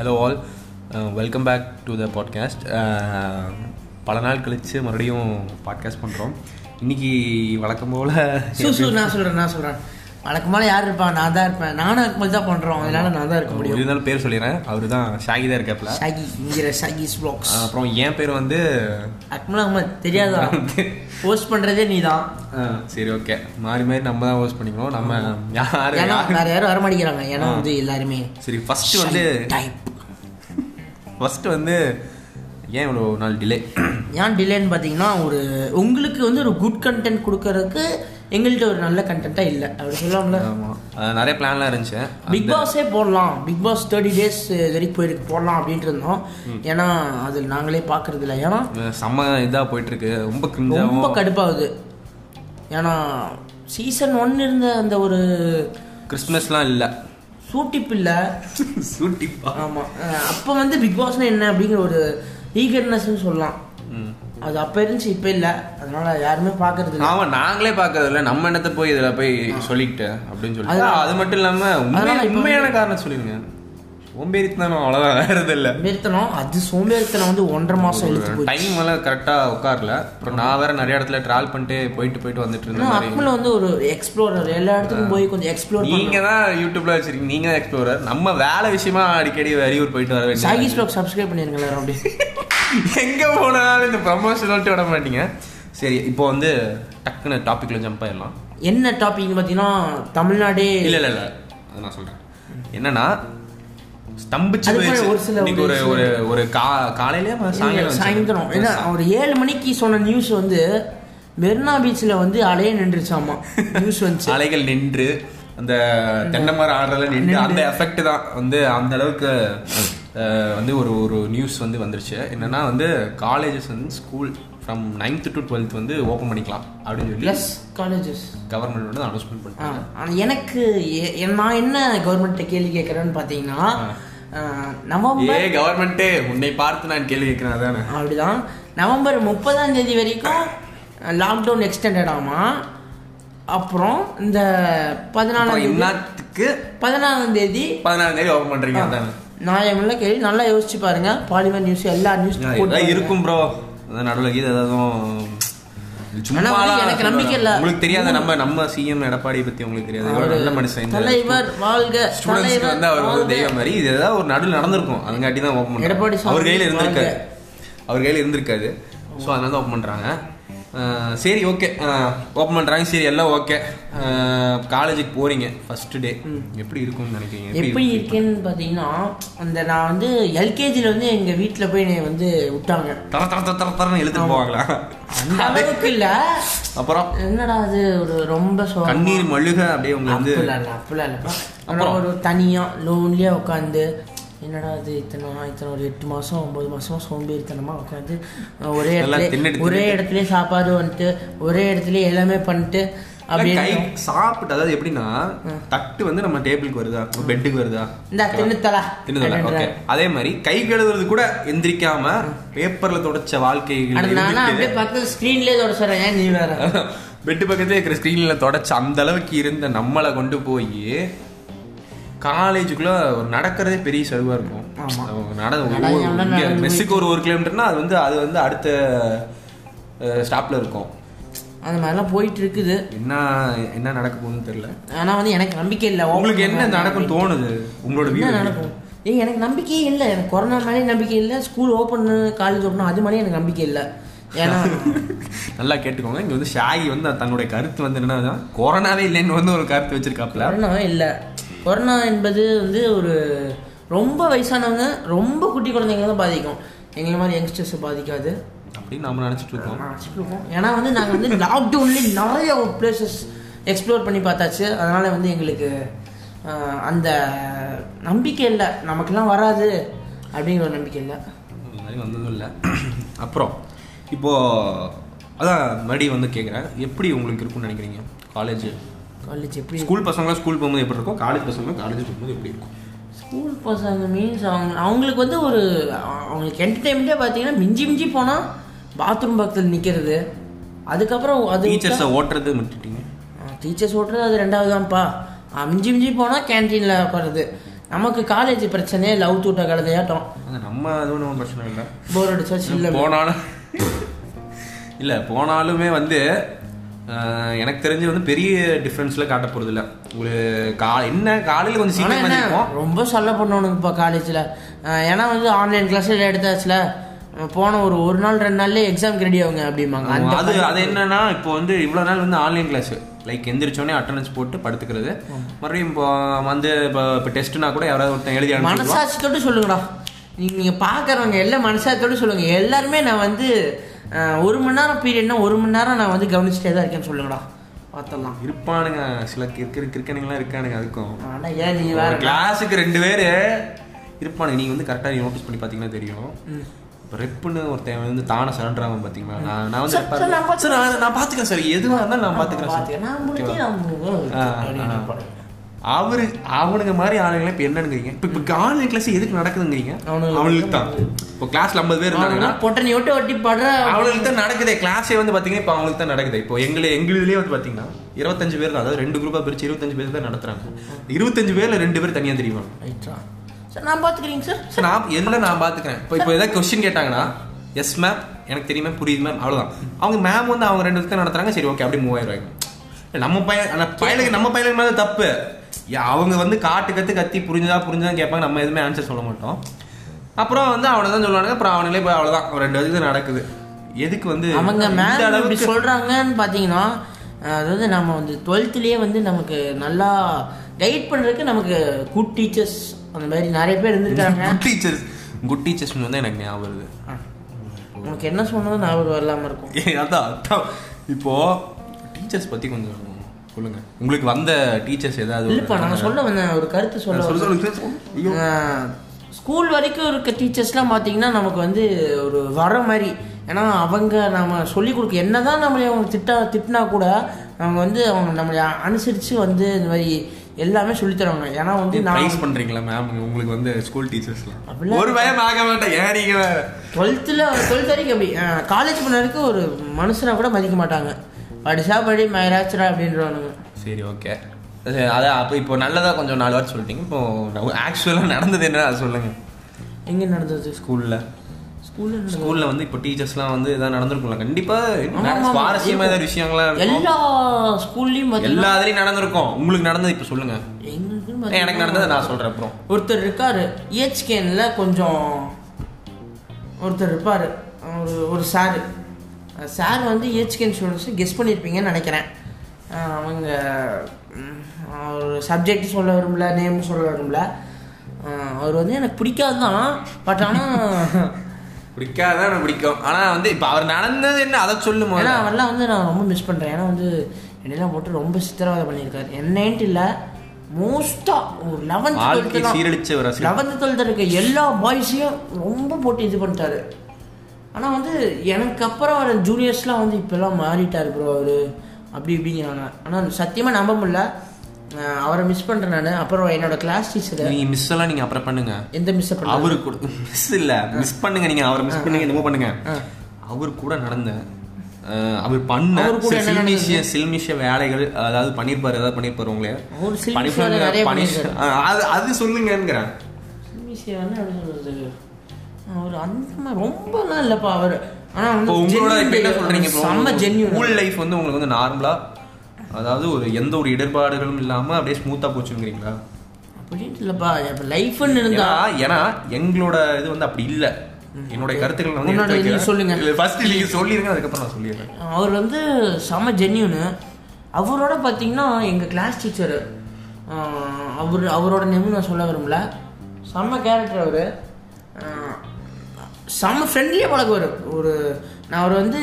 Hello all welcome back to the podcast பல நாள் கழித்து மறுபடியும் பாட்காஸ்ட் பண்ணுறோம் இன்னைக்கு வழக்கம் போல் சு சு நான் சொல்கிறேன் நான் சொல்கிறேன் வழக்கமாக யார் இருப்பான் நான் தான் இருப்பேன். நானும் இருக்கும்போது தான் பண்ணுறோம் அதனால நான் தான் இருக்க முடியும். இருந்தாலும் பேர் சொல்லிடுறேன். அவர் தான் ஷாகி தான் இருக்காப்ல ஷாகி இங்கிற ஷாகிஸ் வ்ளாக்ஸ் அப்புறம் என் பேர் வந்து அக்மல் அகமத். தெரியாதா? போஸ்ட் பண்ணுறதே நீ தான் சரி ஓகே மாறி மாறி நம்ம தான் ஹோஸ்ட் பண்ணிக்கணும். நம்ம யார்? ஏன்னா யார் வேற யாரும் வர மாட்டேங்கிறாங்க. ஏன்னா வந்து எல்லாருமே சரி ஃபஸ்ட்டு வந்து டைப் ஃபஸ்ட்டு வந்து ஏன் இவ்வளோ நாள் டிலே ஏன் டிலேன்னு பார்த்தீங்கன்னா ஒரு உங்களுக்கு வந்து ஒரு குட் கண்டென்ட் கொடுக்கறதுக்கு எங்கள்கிட்ட ஒரு நல்ல கண்டென்ட்டாக இல்லை. அப்படி சொல்லலாம்ல. ஆமாம் நிறைய பிளான்லாம் இருந்துச்சு. பிக் பாஸே போடலாம். பிக் பாஸ் தேர்ட்டி டேஸ் வரைக்கும் போயிருக்கு. போடலாம் அப்படின்ட்டு இருந்தோம். ஏன்னா அது நாங்களே பார்க்கறது இல்லை. ஏன்னா செம்ம இதாக போயிட்டுருக்கு. ரொம்ப ரொம்ப கடுப்பாகுது. ஏன்னா சீசன் ஒன் இருந்த அந்த ஒரு கிறிஸ்மஸ்லாம் இல்லை. சூட்டிப் இல்லை சூட்டிப்பா ஆமாம் அப்போ வந்து பிக் பாஸ்னா என்ன அப்படிங்கிற ஒரு ஈகர்னஸ்ன்னு சொல்லலாம். அது அப்போ இருந்துச்சு இப்போ இல்லை. அதனால யாருமே பார்க்கறது இல்லை. ஆமா நாங்களே பார்க்கறதில்ல நம்ம என்னத்த போய் இதுல போய் சொல்லிட்டு அப்படின்னு சொல்லி. அது மட்டும் இல்லாம உண்மை- அதனால இப்ப உண்மையான காரணம் சொல்லிருங்க சோம்பேறித்தனம் அவ்வளவுதான் வேற எதுவும் இல்ல. சோம்பேறித்தனம் அது சோம்பேறித்தனம் வந்து ஒன்றரை மாதம் போச்சு டைம் எல்லாம் கரெக்டா உட்காரல. அப்புறம் நான் வேற நிறைய இடத்துல டிராவல் பண்ணிட்டு போயிட்டு போயிட்டு வந்துட்டு இருந்த ஏன்னா மாதிரி. அக்மல் வந்து ஒரு எக்ஸ்ப்ளோரர் எல்லா இடத்துக்கும் போய் கொஞ்சம் எக்ஸ்ப்ளோர் நீங்க தான் யூடியூப்ல வச்சிருக்கீங்க நீங்க தான் எக்ஸ்ப்ளோரர் நம்ம வேலை விஷயமா அடிக்கடி வெளியூர் போயிட்டு வர வேண்டிய சாகி ஸ்லோக் சப்ஸ்கிரைப் பண்ணிருங்க எல்லாரும் அப்படி. எங்க போனாலும் இந்த ப்ரமோஷன் சொல்லிட்டு விட மாட்டீங்க. சரி இப்போ வந்து டக்குன்னு டாபிக்ல ஜம்ப் ஆயிடலாம். என்ன டாபிக் பார்த்தீங்கன்னா தமிழ்நாடே இல்ல இல்ல இல்ல. அது நான் சொல்றேன். என்னன்னா ஸ்தம்பிச்சு. ஒரு சில ஒரு ஒரு ஒரு கா காலையிலே சாயந்தரம். ஏன்னா ஒரு ஏழு மணிக்கு சொன்ன நியூஸ் வந்து மெரினா பீச்சில் வந்து அலையே நின்றுச்சாமா? நியூஸ் வந்துச்சு. அலைகள் நின்று அந்த தென்னை மரம் ஆடுறதுல நின்று. அந்த எஃபெக்ட் தான். வந்து அந்த அளவுக்கு வந்து ஒரு ஒரு நியூஸ் வந்து வந்துருச்சு. என்னன்னா வந்து காலேஜஸ் வந்து school from ninth to twelfth வந்து ஓப்பன் பண்ணிக்கலாம் அப்படின்னு சொல்லி ப்ளஸ் காலேஜஸ் கவர்மெண்ட் வந்து அனௌன்ஸ்மெண்ட் பண்ணிட்டாங்க. ஆனால் எனக்கு நான் என்ன கவர்மெண்ட்டை கேள்வி கேட்குறேன்னு பார்த்தீங்கன்னா நவம்பர் ஏ கவர்மெண்ட்டே உன்னை பார்த்து நான் கேள்வி கேட்கிறேன் அதானே? அப்படிதான். நவம்பர் முப்பதாம் தேதி வரைக்கும் லாக்டவுன் எக்ஸ்டெண்டட் ஆமா. அப்புறம் இந்த பதினாலாம் இன்னத்துக்கு பதினாலாம் தேதி பதினாறாம் தேதி ஓப்பன் பண்றீங்க அதானே? நியாயமுள்ள கேள்வி. நல்லா யோசிச்சு பாருங்க. பாலிமர் நியூஸ் எல்லா நியூஸ் இருக்கும் ப்ரோ நடுவில் கீது ஏதாவது எனக்கு நம்பிக்கை இல்ல. உங்களுக்கு தெரியாத நம்ம நம்ம சிஎம் எடப்பாடி பத்தி உங்களுக்கு தெரியாது. இவர் நல்ல மனுஷன். தலைவர் வாழ்க ஸ்டூடெண்ட்ஸ்க்கு தலைவர் வந்து அவர். தெய்வம் மாதிரி. இது ஏதாவது ஒரு நடுவில் நடந்திருக்கும். அதுங்காட்டி தான் ஓப்பன் எடப்பாடி அவர் கையில் வாழ்க. இருந்திருக்காது அவர் கையில் இருந்திருக்காது ஸோ அதனால தான் ஓப்பன் பண்ணுறாங்க சரி ஓகே ஓப்பன் பண்ணுறாங்க சரி எல்லாம் ஓகே காலேஜுக்கு போறீங்க ஃபர்ஸ்ட் டே எப்படி இருக்கும்னு நினைக்கிறீங்க? எப்படி இருக்கேன்னு பார்த்தீங்கன்னா அந்த நான் வந்து எல்கேஜியில் வந்து எங்கள் வீட்டில் போய் என்னை வந்து விட்டாங்க. தர தர தர தர தரன்னு எழுத்துட்டு போவாங்களா? அந்த அளவுக்கு இல்லை. அப்புறம்? என்னடா அது ஒரு ரொம்ப கண்ணீர் மழுக அப்படியே உங்களை வந்து அப்படிலாம் இல்லை அப்படிலாம் இல்லைப்பா அப்புறம் ஒரு தனியாக லோன்லியாக உட்காந்து என்னடா இது இத்தனை இத்தனை ஒரு எட்டு மாதம் ஒம்பது மாதமா சோம்பேறித்தனமாக உட்காந்து ஒரே இடத்துல ஒரே இடத்துல சாப்பாடு வந்துட்டு ஒரே இடத்துல எல்லாமே பண்ணிட்டு அப்படியே சாப்பிட்டு அதாவது எப்படின்னா தட்டு வந்து நம்ம டேபிளுக்கு வருதா? பெட்டுக்கு வருதா? இந்த தின்னுத்தலா. தின்னுதல ஓகே. அதே மாதிரி கை கழுவுறது கூட எந்திரிக்காம பேப்பர்ல தொடச்ச வாழ்க்கைகள் அது நானும் அப்படியே பார்த்து ஸ்க்ரீன்லேயே தொட சொல்கிறேன் ஏன் நீ வேற? பெட்டு பக்கத்துல இருக்கிற ஸ்க்ரீன்ல தொடச்ச அந்த அளவுக்கு இருந்த நம்மளை கொண்டு போய் காலேஜுக்குள்ள ஒரு நடக்கிறதே பெரிய செலவா இருக்கும். நட மெஸ்ஸுக்கு ஒரு ஒரு கிலோமீட்டர்னா அது வந்து அது வந்து அடுத்த ஸ்டாப்ல இருக்கும். அந்த மாதிரிலாம் போயிட்டு இருக்குது என்ன என்ன நடக்க போகுதுன்னு தெரியல. ஆனால் வந்து எனக்கு நம்பிக்கை இல்லை. உங்களுக்கு என்ன நடக்கும் தோணுது? உங்களோட வியூ நடக்கும்? ஏய் எனக்கு நம்பிக்கையே இல்லை. எனக்கு கொரோனா மேலே நம்பிக்கை இல்லை. ஸ்கூல் ஓப்பன் காலேஜ் ஓப்பன் அது மேலே எனக்கு நம்பிக்கை இல்லை. ஏன்னா நல்லா கேட்டுக்கோங்க. இங்க வந்து ஷாகி வந்து தன்னுடைய கருத்து வந்து என்னன்னா கொரோனாவே இல்லைன்னு வந்து ஒரு கருத்து வச்சிருக்காப்ல கொரோனா இல்லை. கொரோனா என்பது வந்து ஒரு ரொம்ப வயசானவங்க ரொம்ப குட்டி குழந்தைங்க தான் பாதிக்கும். எங்களை மாதிரி யங்ஸ்டர்ஸை பாதிக்காது. அப்படின்னு நம்ம நினைச்சிட்டு இருக்கோம். நினச்சிட்டு இருக்கோம். ஏன்னா வந்து நாங்கள் வந்து லாக்டவுன்லேயே நிறைய பிளேசஸ் எக்ஸ்ப்ளோர் பண்ணி பார்த்தாச்சு. அதனால வந்து எங்களுக்கு அந்த நம்பிக்கை இல்லை. நமக்கெல்லாம் வராது அப்படிங்கிற ஒரு நம்பிக்கை இல்லை. மாதிரி வந்ததும் இல்லை. அப்புறம் இப்போ அதான் மறுபடியும் வந்து கேட்குறேன் எப்படி உங்களுக்கு இருக்கும்னு நினைக்கிறீங்க? காலேஜ் காலேஜ் எப்படி ஸ்கூல் பசங்களாம் ஸ்கூல் போகும்போது எப்படி இருக்கும்? காலேஜ் பசங்க காலேஜ் போகும்போது எப்படி இருக்கும்? ஸ்கூல் பசங்க மீன்ஸ் அவங்க அவங்களுக்கு வந்து ஒரு அவங்களுக்கு என்டர்டைன்மெண்ட்டே பார்த்தீங்கன்னா மிஞ்சி மிஞ்சி போனால் பாத்ரூம் பக்கத்தில் நிற்கிறது அதுக்கப்புறம் அது டீச்சர்ஸை ஓட்டுறது விட்டுட்டீங்க. டீச்சர்ஸ் ஓட்டுறது அது ரெண்டாவது தான்ப்பா மிஞ்சி மிஞ்சி போனால் கேன்டீனில் உட்காருது நமக்கு காலேஜ் பிரச்சனையே லவ் தூட்ட கலதையாட்டம் அது நம்ம அது ஒன்றும் பிரச்சனை இல்லை. போர் அடிச்சா சில்ல. போனாலும் இல்லை போனாலுமே வந்து எனக்கு தெரிஞ்சு வந்து பெரிய டிஃப்ரென்ஸ்ல காட்ட போறது இல்ல ஒரு கா என்ன காலையில கொஞ்சம் சீக்கிரம் ரொம்ப சொல்ல இப்போ காலேஜில் ஏன்னா வந்து ஆன்லைன் கிளாஸில் எடுத்தாச்சுல போன ஒரு ஒரு நாள் ரெண்டு நாள்லயே எக்ஸாம் ரெடி ஆகுங்க அப்படிம்பாங்க. அது அது என்னன்னா இப்போ வந்து இவ்வளவு நாள் வந்து ஆன்லைன் கிளாஸ் லைக் எந்திரிச்சோடனே அட்டண்டன்ஸ் போட்டு படுத்துக்கிறது. மறுபடியும் இப்போ வந்து இப்போ இப்போ டெஸ்ட்னா கூட யாராவது ஒருத்தன் எழுதி மனசாட்சியோடு சொல்லுங்கடா. நீங்க நீங்க பாக்குறவங்க எல்லாம் மனசாட்சியோடு சொல்லுங்க. எல்லாருமே நான் வந்து ஒரு மணி நேரம் பீரியட்னா ஒரு மணி நேரம் நான் வந்து கவனிச்சுட்டே தான் இருக்கேன்னு சொல்லுங்கடா. பார்த்தலாம். இருப்பானுங்க. சில கிறுக்கு கிறுக்கனுங்களாம் இருக்கானுங்க அதுக்கும். ஆனா ஏன் நீ வேற? கிளாஸுக்கு ரெண்டு பேரு இருப்பானுங்க. நீங்க வந்து கரெக்டா நோட்டீஸ் பண்ணி பாத்தீங்கன்னா தெரியும். இப்போ ரெப்புன்னு ஒருத்தன் வந்து தானே சரண்டர் ஆகும் பாத்தீங்களா நான் நான் வந்து நான் பாத்துக்கிறேன் சார். எதுவா இருந்தாலும் நான் பாத்துக்கிறேன் சார். நான். அவரு அவனுங்க மாதிரி ஆளுங்களே இப்போ என்னங்கிறீங்க. இப்போ இப்போ ஆன்லைன் கிளாஸ் எதுக்கு நடக்குதுங்கிறீங்க? அவனுக்கு தான். இப்போ கிளாஸ்ல ஐம்பது பேர் இருந்தாங்கன்னா பொட்டனி விட்டு வட்டி படுற அவங்களுக்கு தான் நடக்குதே. கிளாஸே வந்து பாத்தீங்கன்னா இப்போ அவங்களுக்கு தான் நடக்குது. இப்போ எங்களை எங்களுதுலயே வந்து பாத்தீங்கன்னா இருபத்தஞ்சு பேர் தான். அதாவது ரெண்டு குரூப்பா பிரிச்சு இருபத்தஞ்சு பேர் தான் நடத்துறாங்க. இருபத்தஞ்சு பேர்ல ரெண்டு பேர் தனியா தெரியுவாங்க ரைட்டா சார் நான் பாத்துக்கிறீங்க சார். சார் நான் எல்லாம் நான் பாத்துக்கிறேன். இப்போ இப்போ ஏதாவது கொஸ்டின் கேட்டாங்கன்னா எஸ் மேம் எனக்கு தெரியும் புரியுது மேம் அவ்வளவுதான். அவங்க மேம் வந்து அவங்க ரெண்டு பேர்த்த நடத்துறாங்க. சரி ஓகே அப்படியே மூவ் ஆயிடுவாங்க. நம்ம பையன் பையனுக்கு நம்ம பையனுக்கு மேல தப்பு. அவங்க வந்து காட்டு கத்து கத்தி புரிஞ்சுதா புரிஞ்சுதா கேட்பாங்க. நம்ம எதுவுமே ஆன்சர் சொல்ல மாட்டோம். அப்புறம் வந்து அவனை தான் சொல்லுவானுங்க. அப்புறம் அவனுங்களே போய் அவ்வளவுதான். ஒரு ரெண்டு இது நடக்குது. எதுக்கு வந்து அவங்க அளவுக்கு சொல்றாங்கன்னு பாத்தீங்கன்னா அஹ், அதாவது நம்ம வந்து டுவெல்த்லயே வந்து நமக்கு நல்லா கைட் பண்றதுக்கு நமக்கு குட் டீச்சர்ஸ் அந்த மாதிரி நிறைய பேர் இருந்திருக்காங்க. குட் டீச்சர்ஸ் குட் டீச்சர்ஸ் வந்து எனக்கு ஞாபகம் வருது. உனக்கு என்ன சொன்னதும் ஞாபகம் வரலாம இருக்கும். அதான் இப்போ டீச்சர்ஸ் பத்தி கொஞ்சம் சொல்லுங்க. உங்களுக்கு வந்த டீச்சர்ஸ் ஏதாவது இல்லப்பா நான் சொல்ல வந்தேன் ஒரு கருத்து சொல்ல சொல்லு. சொல்லு, சொல்லு. அஹ், ஸ்கூல் வரைக்கும் இருக்க டீச்சர்ஸ்லாம் பார்த்தீங்கன்னா நமக்கு வந்து ஒரு வர மாதிரி. ஏன்னா அவங்க நம்ம சொல்லி கொடுக்க என்னதான் நம்மளை அவங்க திட்டா திட்டினா கூட அவங்க வந்து அவங்க நம்மளை அனுசரித்து வந்து இந்த மாதிரி எல்லாமே சொல்லித் தருவாங்க. ஏன்னா வந்து நான் பிரைஸ் பண்றீங்களா மேம் உங்களுக்கு வந்து ஸ்கூல் டீச்சர்ஸ்லாம் ஒரு பயம் ஆக மாட்டேன். ஏன் நீங்க? டுவெல்த்தில் டுவெல்த் வரைக்கும் அப்படி. காலேஜ் பண்ண வரைக்கும் ஒரு மனுஷனை கூட மதிக்க மாட்டாங்க. படிச்சா படி மயராச்சரா அப்படின்றவனுங்க சரி ஓகே அதான் அப்போ இப்போ நல்லதா கொஞ்சம் நாலு வாரம் சொல்லிட்டீங்க. இப்போ ஆக்சுவலாக நடந்தது என்ன அது சொல்லுங்க. எங்கே நடந்தது? ஸ்கூல்ல. ஸ்கூலில் ஸ்கூல்ல வந்து இப்போ டீச்சர்ஸ்லாம் வந்து இதான் நடந்திருக்கும்ல. கண்டிப்பா ஆமா, நிறைய ஆமா. சுவாரஸ்யமா ஏதாவது விஷயங்கள்லாம் எல்லா ஸ்கூல்லையும் எல்லா இதுலயும் நடந்திருக்கும். உங்களுக்கு நடந்தது இப்போ சொல்லுங்க. எங்களுக்குன்னு ஏன் எனக்கு நடந்ததை நான் சொல்றேன் அப்புறம் ஒருத்தர் இருக்காரு. இஹெச்கேன்ல கொஞ்சம் ஒருத்தர் இருப்பார். ஒரு ஒரு சார். சார் வந்து இஹெச்கேன் ஸ்டூடெண்ட்ஸ் கெஸ் பண்ணியிருப்பீங்கன்னு நினைக்கிறேன். அவங்க ஒரு சப்ஜெக்ட் சொல்ல விரும்பல நேம் சொல்ல விரும்பல அஹ் அவர் வந்து எனக்கு பிடிக்காது தான் பட் ஆனால் பிடிக்காதான் எனக்கு பிடிக்கும். ஆனா வந்து இப்போ அவர் நடந்தது என்ன அதை சொல்லும் ஏன்னா அவரெல்லாம் வந்து நான் ரொம்ப மிஸ் பண்ணுறேன் ஏன்னா வந்து என்னெல்லாம் போட்டு ரொம்ப சித்திரவதை பண்ணியிருக்காரு. என்னன்ட்டு இல்லை மோஸ்ட்டாக ஒரு லெவன்த் சீரழிச்ச. லெவன்த் டுவெல்த் இருக்க எல்லா பாய்ஸையும் ரொம்ப போட்டு இது பண்ணிட்டாரு. ஆனால் வந்து எனக்கு அப்புறம் வர ஜூனியர்ஸ்லாம் வந்து இப்போல்லாம் மாறிட்டார் ப்ரோ அவர். அப்படி இப்படிங்கிறாங்க. ஆனால் சத்தியமாக நம்ப முடியல. அவரை மிஸ் பண்ணுறேன் நான். அப்புறம் என்னோட கிளாஸ் டீச்சர் நீங்க மிஸ் எல்லாம் நீங்க அப்புறம் பண்ணுங்க. எந்த மிஸ் பண்ண அவரு கூட மிஸ் இல்ல. மிஸ் பண்ணுங்க நீங்க. அவரை மிஸ் பண்ணுங்க என்னமோ பண்ணுங்க. அவர் கூட நடந்த அவர் பண்ண சில்மிஷிய சில்மிஷிய வேலைகள் அதாவது பண்ணிருப்பாரு ஏதாவது பண்ணிருப்பாரு உங்களே. அது அது சொல்லுங்கிறேன் சில்மிஷியா வந்து அவர் அந்த ரொம்பலாம் இல்லைப்பா அவர். ஆனால் இப்போ வந்து உங்களோட இப்ப என்ன சொல்றீங்க செம்ம ஜென்யூன் ஸ்கூல் லைஃப் வந்து உங்களுக்கு வந்து நார்மலா அதாவது ஒரு எந்த ஒரு இடர்பாடுகளும் இல்லாம அப்படியே ஸ்மூத்தா போச்சுங்கிறீங்களா? அப்படின்ட்டு இல்லைப்பா. இப்போ லைஃப்னு இருந்தா ஏன்னா எங்களோட இது வந்து அப்படி இல்ல. என்னோட கருத்துக்கள் வந்து. சொல்லுங்க. இல்ல, first நீங்க சொல்லிருங்க அதுக்கப்புறம் நான் சொல்லிடுறேன். அவர் வந்து செம ஜென்யூனு அவரோட பார்த்தீங்கன்னா எங்கள் கிளாஸ் டீச்சரு அவர் அவரோட நேம் நான் சொல்ல விரும்பல. செம்ம கேரக்டர் அவர். செம்ம ஃப்ரெண்ட்லியாக பழகுவார். ஒரு நான் அவர் வந்து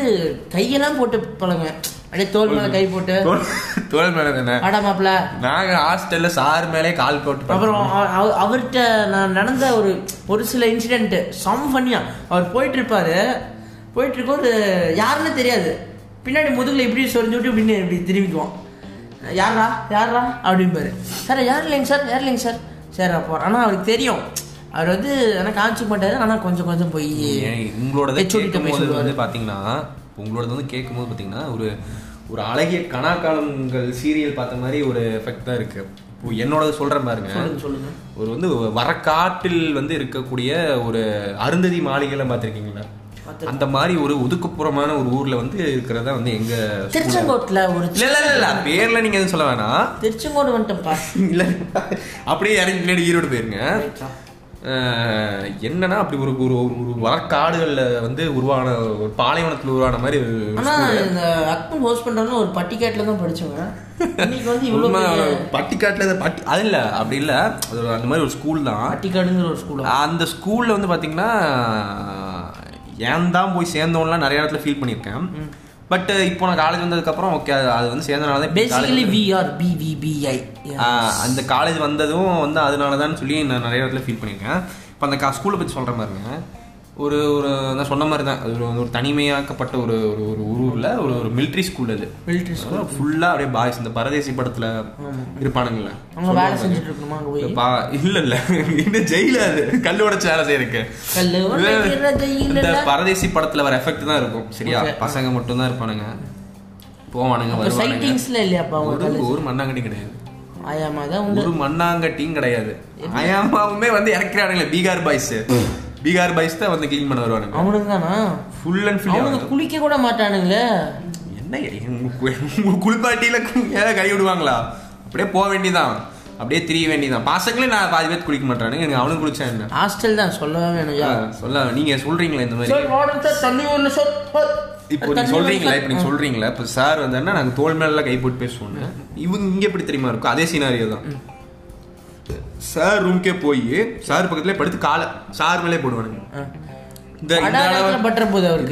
கையெல்லாம் போட்டு பழகுவேன். அப்படியே தோல் மேலே கை போட்டு. தோல் மேல ஆடா மாப்பிள்ள நாங்க ஹாஸ்டல்ல சார் மேலே கால் போட்டு அப்புறம் அவ- அவ- அவர்கிட்ட நான் நடந்த ஒரு ஒரு சில இன்சிடென்ட் சம் ஃபன்னியா அவர் போயிட்டு இருப்பாரு போயிட்டு இருக்கும்போது யாருன்னு தெரியாது. பின்னாடி முதுகுல இப்படி சொரிஞ்சு விட்டு இப்படின்னு இப்படி திரும்பிக்குவோம் யாரா யாரா அப்படிம்பாரு. சார் யார் இல்லைங்க சார்? யார் இல்லைங்க சார்? சரி அப்போ ஆனால் அவருக்கு தெரியும். அவர் வந்து ஆனால் காமிச்சிக்க மாட்டாரு ஆனால் கொஞ்சம் கொஞ்சம் போய் ஏன் உங்களோடத HOD ட்ட போய். வந்து பாத்தீங்கன்னா உங்களோடது வந்து கேட்கும்போது பாத்தீங்கன்னா ஒரு ஒரு அழகிய கணாக்காலங்கள் சீரியல் பார்த்த மாதிரி ஒரு எஃபெக்ட் தான் இருக்கு. இப்போ என்னோட சொல்றேன் பாருங்க. சொல்லுங்க ஒரு வந்து வரக்காட்டில் வந்து இருக்கக்கூடிய ஒரு அருந்ததி மாளிகைலாம் பார்த்துருக்கீங்களா? அந்த மாதிரி ஒரு ஒதுக்குப்புறமான ஒரு ஊர்ல வந்து இருக்கிறதா வந்து எங்க. திருச்செங்கோட்டுல ஒரு இல்ல இல்ல இல்ல, பேர்ல நீங்க எதுவும் சொல்ல வேணாம். திருச்செங்கோடு வந்துட்டேன்ப்பா. இல்ல அப்படியே இறங்கி பின்னாடி ஈரோடு போயிருங்க. என்னன்னா அப்படி ஒரு ஒரு ஒரு- வரக்காடுகள்ல வந்து உருவான ஒரு பாலைவனத்துல உருவான மாதிரி ஒரு ஆனா இந்த அக்பன் ஹோஸ்ட் பண்றவங்க ஒரு பட்டிக்காட்டுல தான் படிச்சவங்க இன்னைக்கு வந்து பெரிய பட்டிக்காட்டுல பட்டி அது இல்ல அப்படி இல்ல. அது அந்த மாதிரி ஒரு ஸ்கூல் தான். பட்டிக்காடுங்கிற ஒரு ஸ்கூல் அந்த ஸ்கூல்ல வந்து பாத்தீங்கன்னா ஏன் தான் போய் சேர்ந்தோம்லாம் நிறைய இடத்துல ஃபீல் பண்ணியிருக்கேன். பட் இப்போ நான் காலேஜ் வந்ததுக்கப்புறம் ஓகே அது வந்து சேர்ந்தனால தான் பேசிக்கலி விஆர் பிவிபிஐ அந்த காலேஜ் வந்ததும் வந்து அதனால தான் சொல்லி நான் நிறைய இடத்துல ஃபீல் பண்ணியிருக்கேன். இப்போ அந்த ஸ்கூலை பற்றி சொல்கிற மாதிரிங்க ஒரு ஒரு நான் சொன்ன மாதிரி தான் அது ஒரு ஒரு தனிமையாக்கப்பட்ட ஒரு ஒரு ஒரு ஊரில் ஒரு ஒரு மிலிட்ரி ஸ்கூல் அது. மிலிட்ரி ஃபுல்லாக அப்படியே பாய்ஸ் இந்த பரதேசி படத்தில் இருப்பானுங்களே வேலை செஞ்சுட்டு இருக்கணுமா இல்ல இல்ல இந்த ஜெயில அது. கல்லு உடைச்சு வேலை செய்யறதுக்கு. கல்லு உடைக்கிற ஜெயில்ல இந்த பரதேசி படத்துல வர எஃபெக்ட் தான் இருக்கும். சரியா? பசங்க மட்டும் தான் இருப்பானுங்க. போவானுங்க வருவானுங்க. ஒரு மண்ணாங்கட்டி கிடையாது. ஆயாமா தான் ஒரு மண்ணாங்கட்டியும் கிடையாது. அயாமாவுமே வந்து இறக்கிறானுங்களே பீகார் பாய்ஸ் பீகார் பாய்ஸ் தான் வந்து க்ளீன் பண்ண வருவானுங்க. அவனுக்கு தானா ஃபுல் அண்ட் ஃபுல் அவனுக்கு குளிக்க கூட மாட்டானுங்களே. என்ன குளிப்பாட்டியில ஏதாவது கை விடுவாங்களா? அப்படியே போக வேண்டியதான் அப்படியே திரிய வேண்டியதான் பசங்களே நான் பாதி பேர் குளிக்க மாட்டானுங்க. எனக்கு அவனும் குளிச்சா என்ன? ஹாஸ்டல் தான் சொல்லவே வேணும். சொல்ல நீங்க சொல்றீங்களா இந்த மாதிரி? தண்ணி ஒன்று இப்போ நீங்க சொல்றீங்களா? இப்போ நீங்க சொல்றீங்களா? இப்போ சார் வந்தாருன்னா நாங்க தோல் மேல கை போட்டு பேசுவோம் இவங்க இங்க எப்படி தெரியுமா இருக்கும்? அதே சீனாரியோ தான். சார் ரூம்க்கே போய் சார் பக்கத்துலயே படுத்து காலை சார் மேலே போடுவானுங்க. இந்த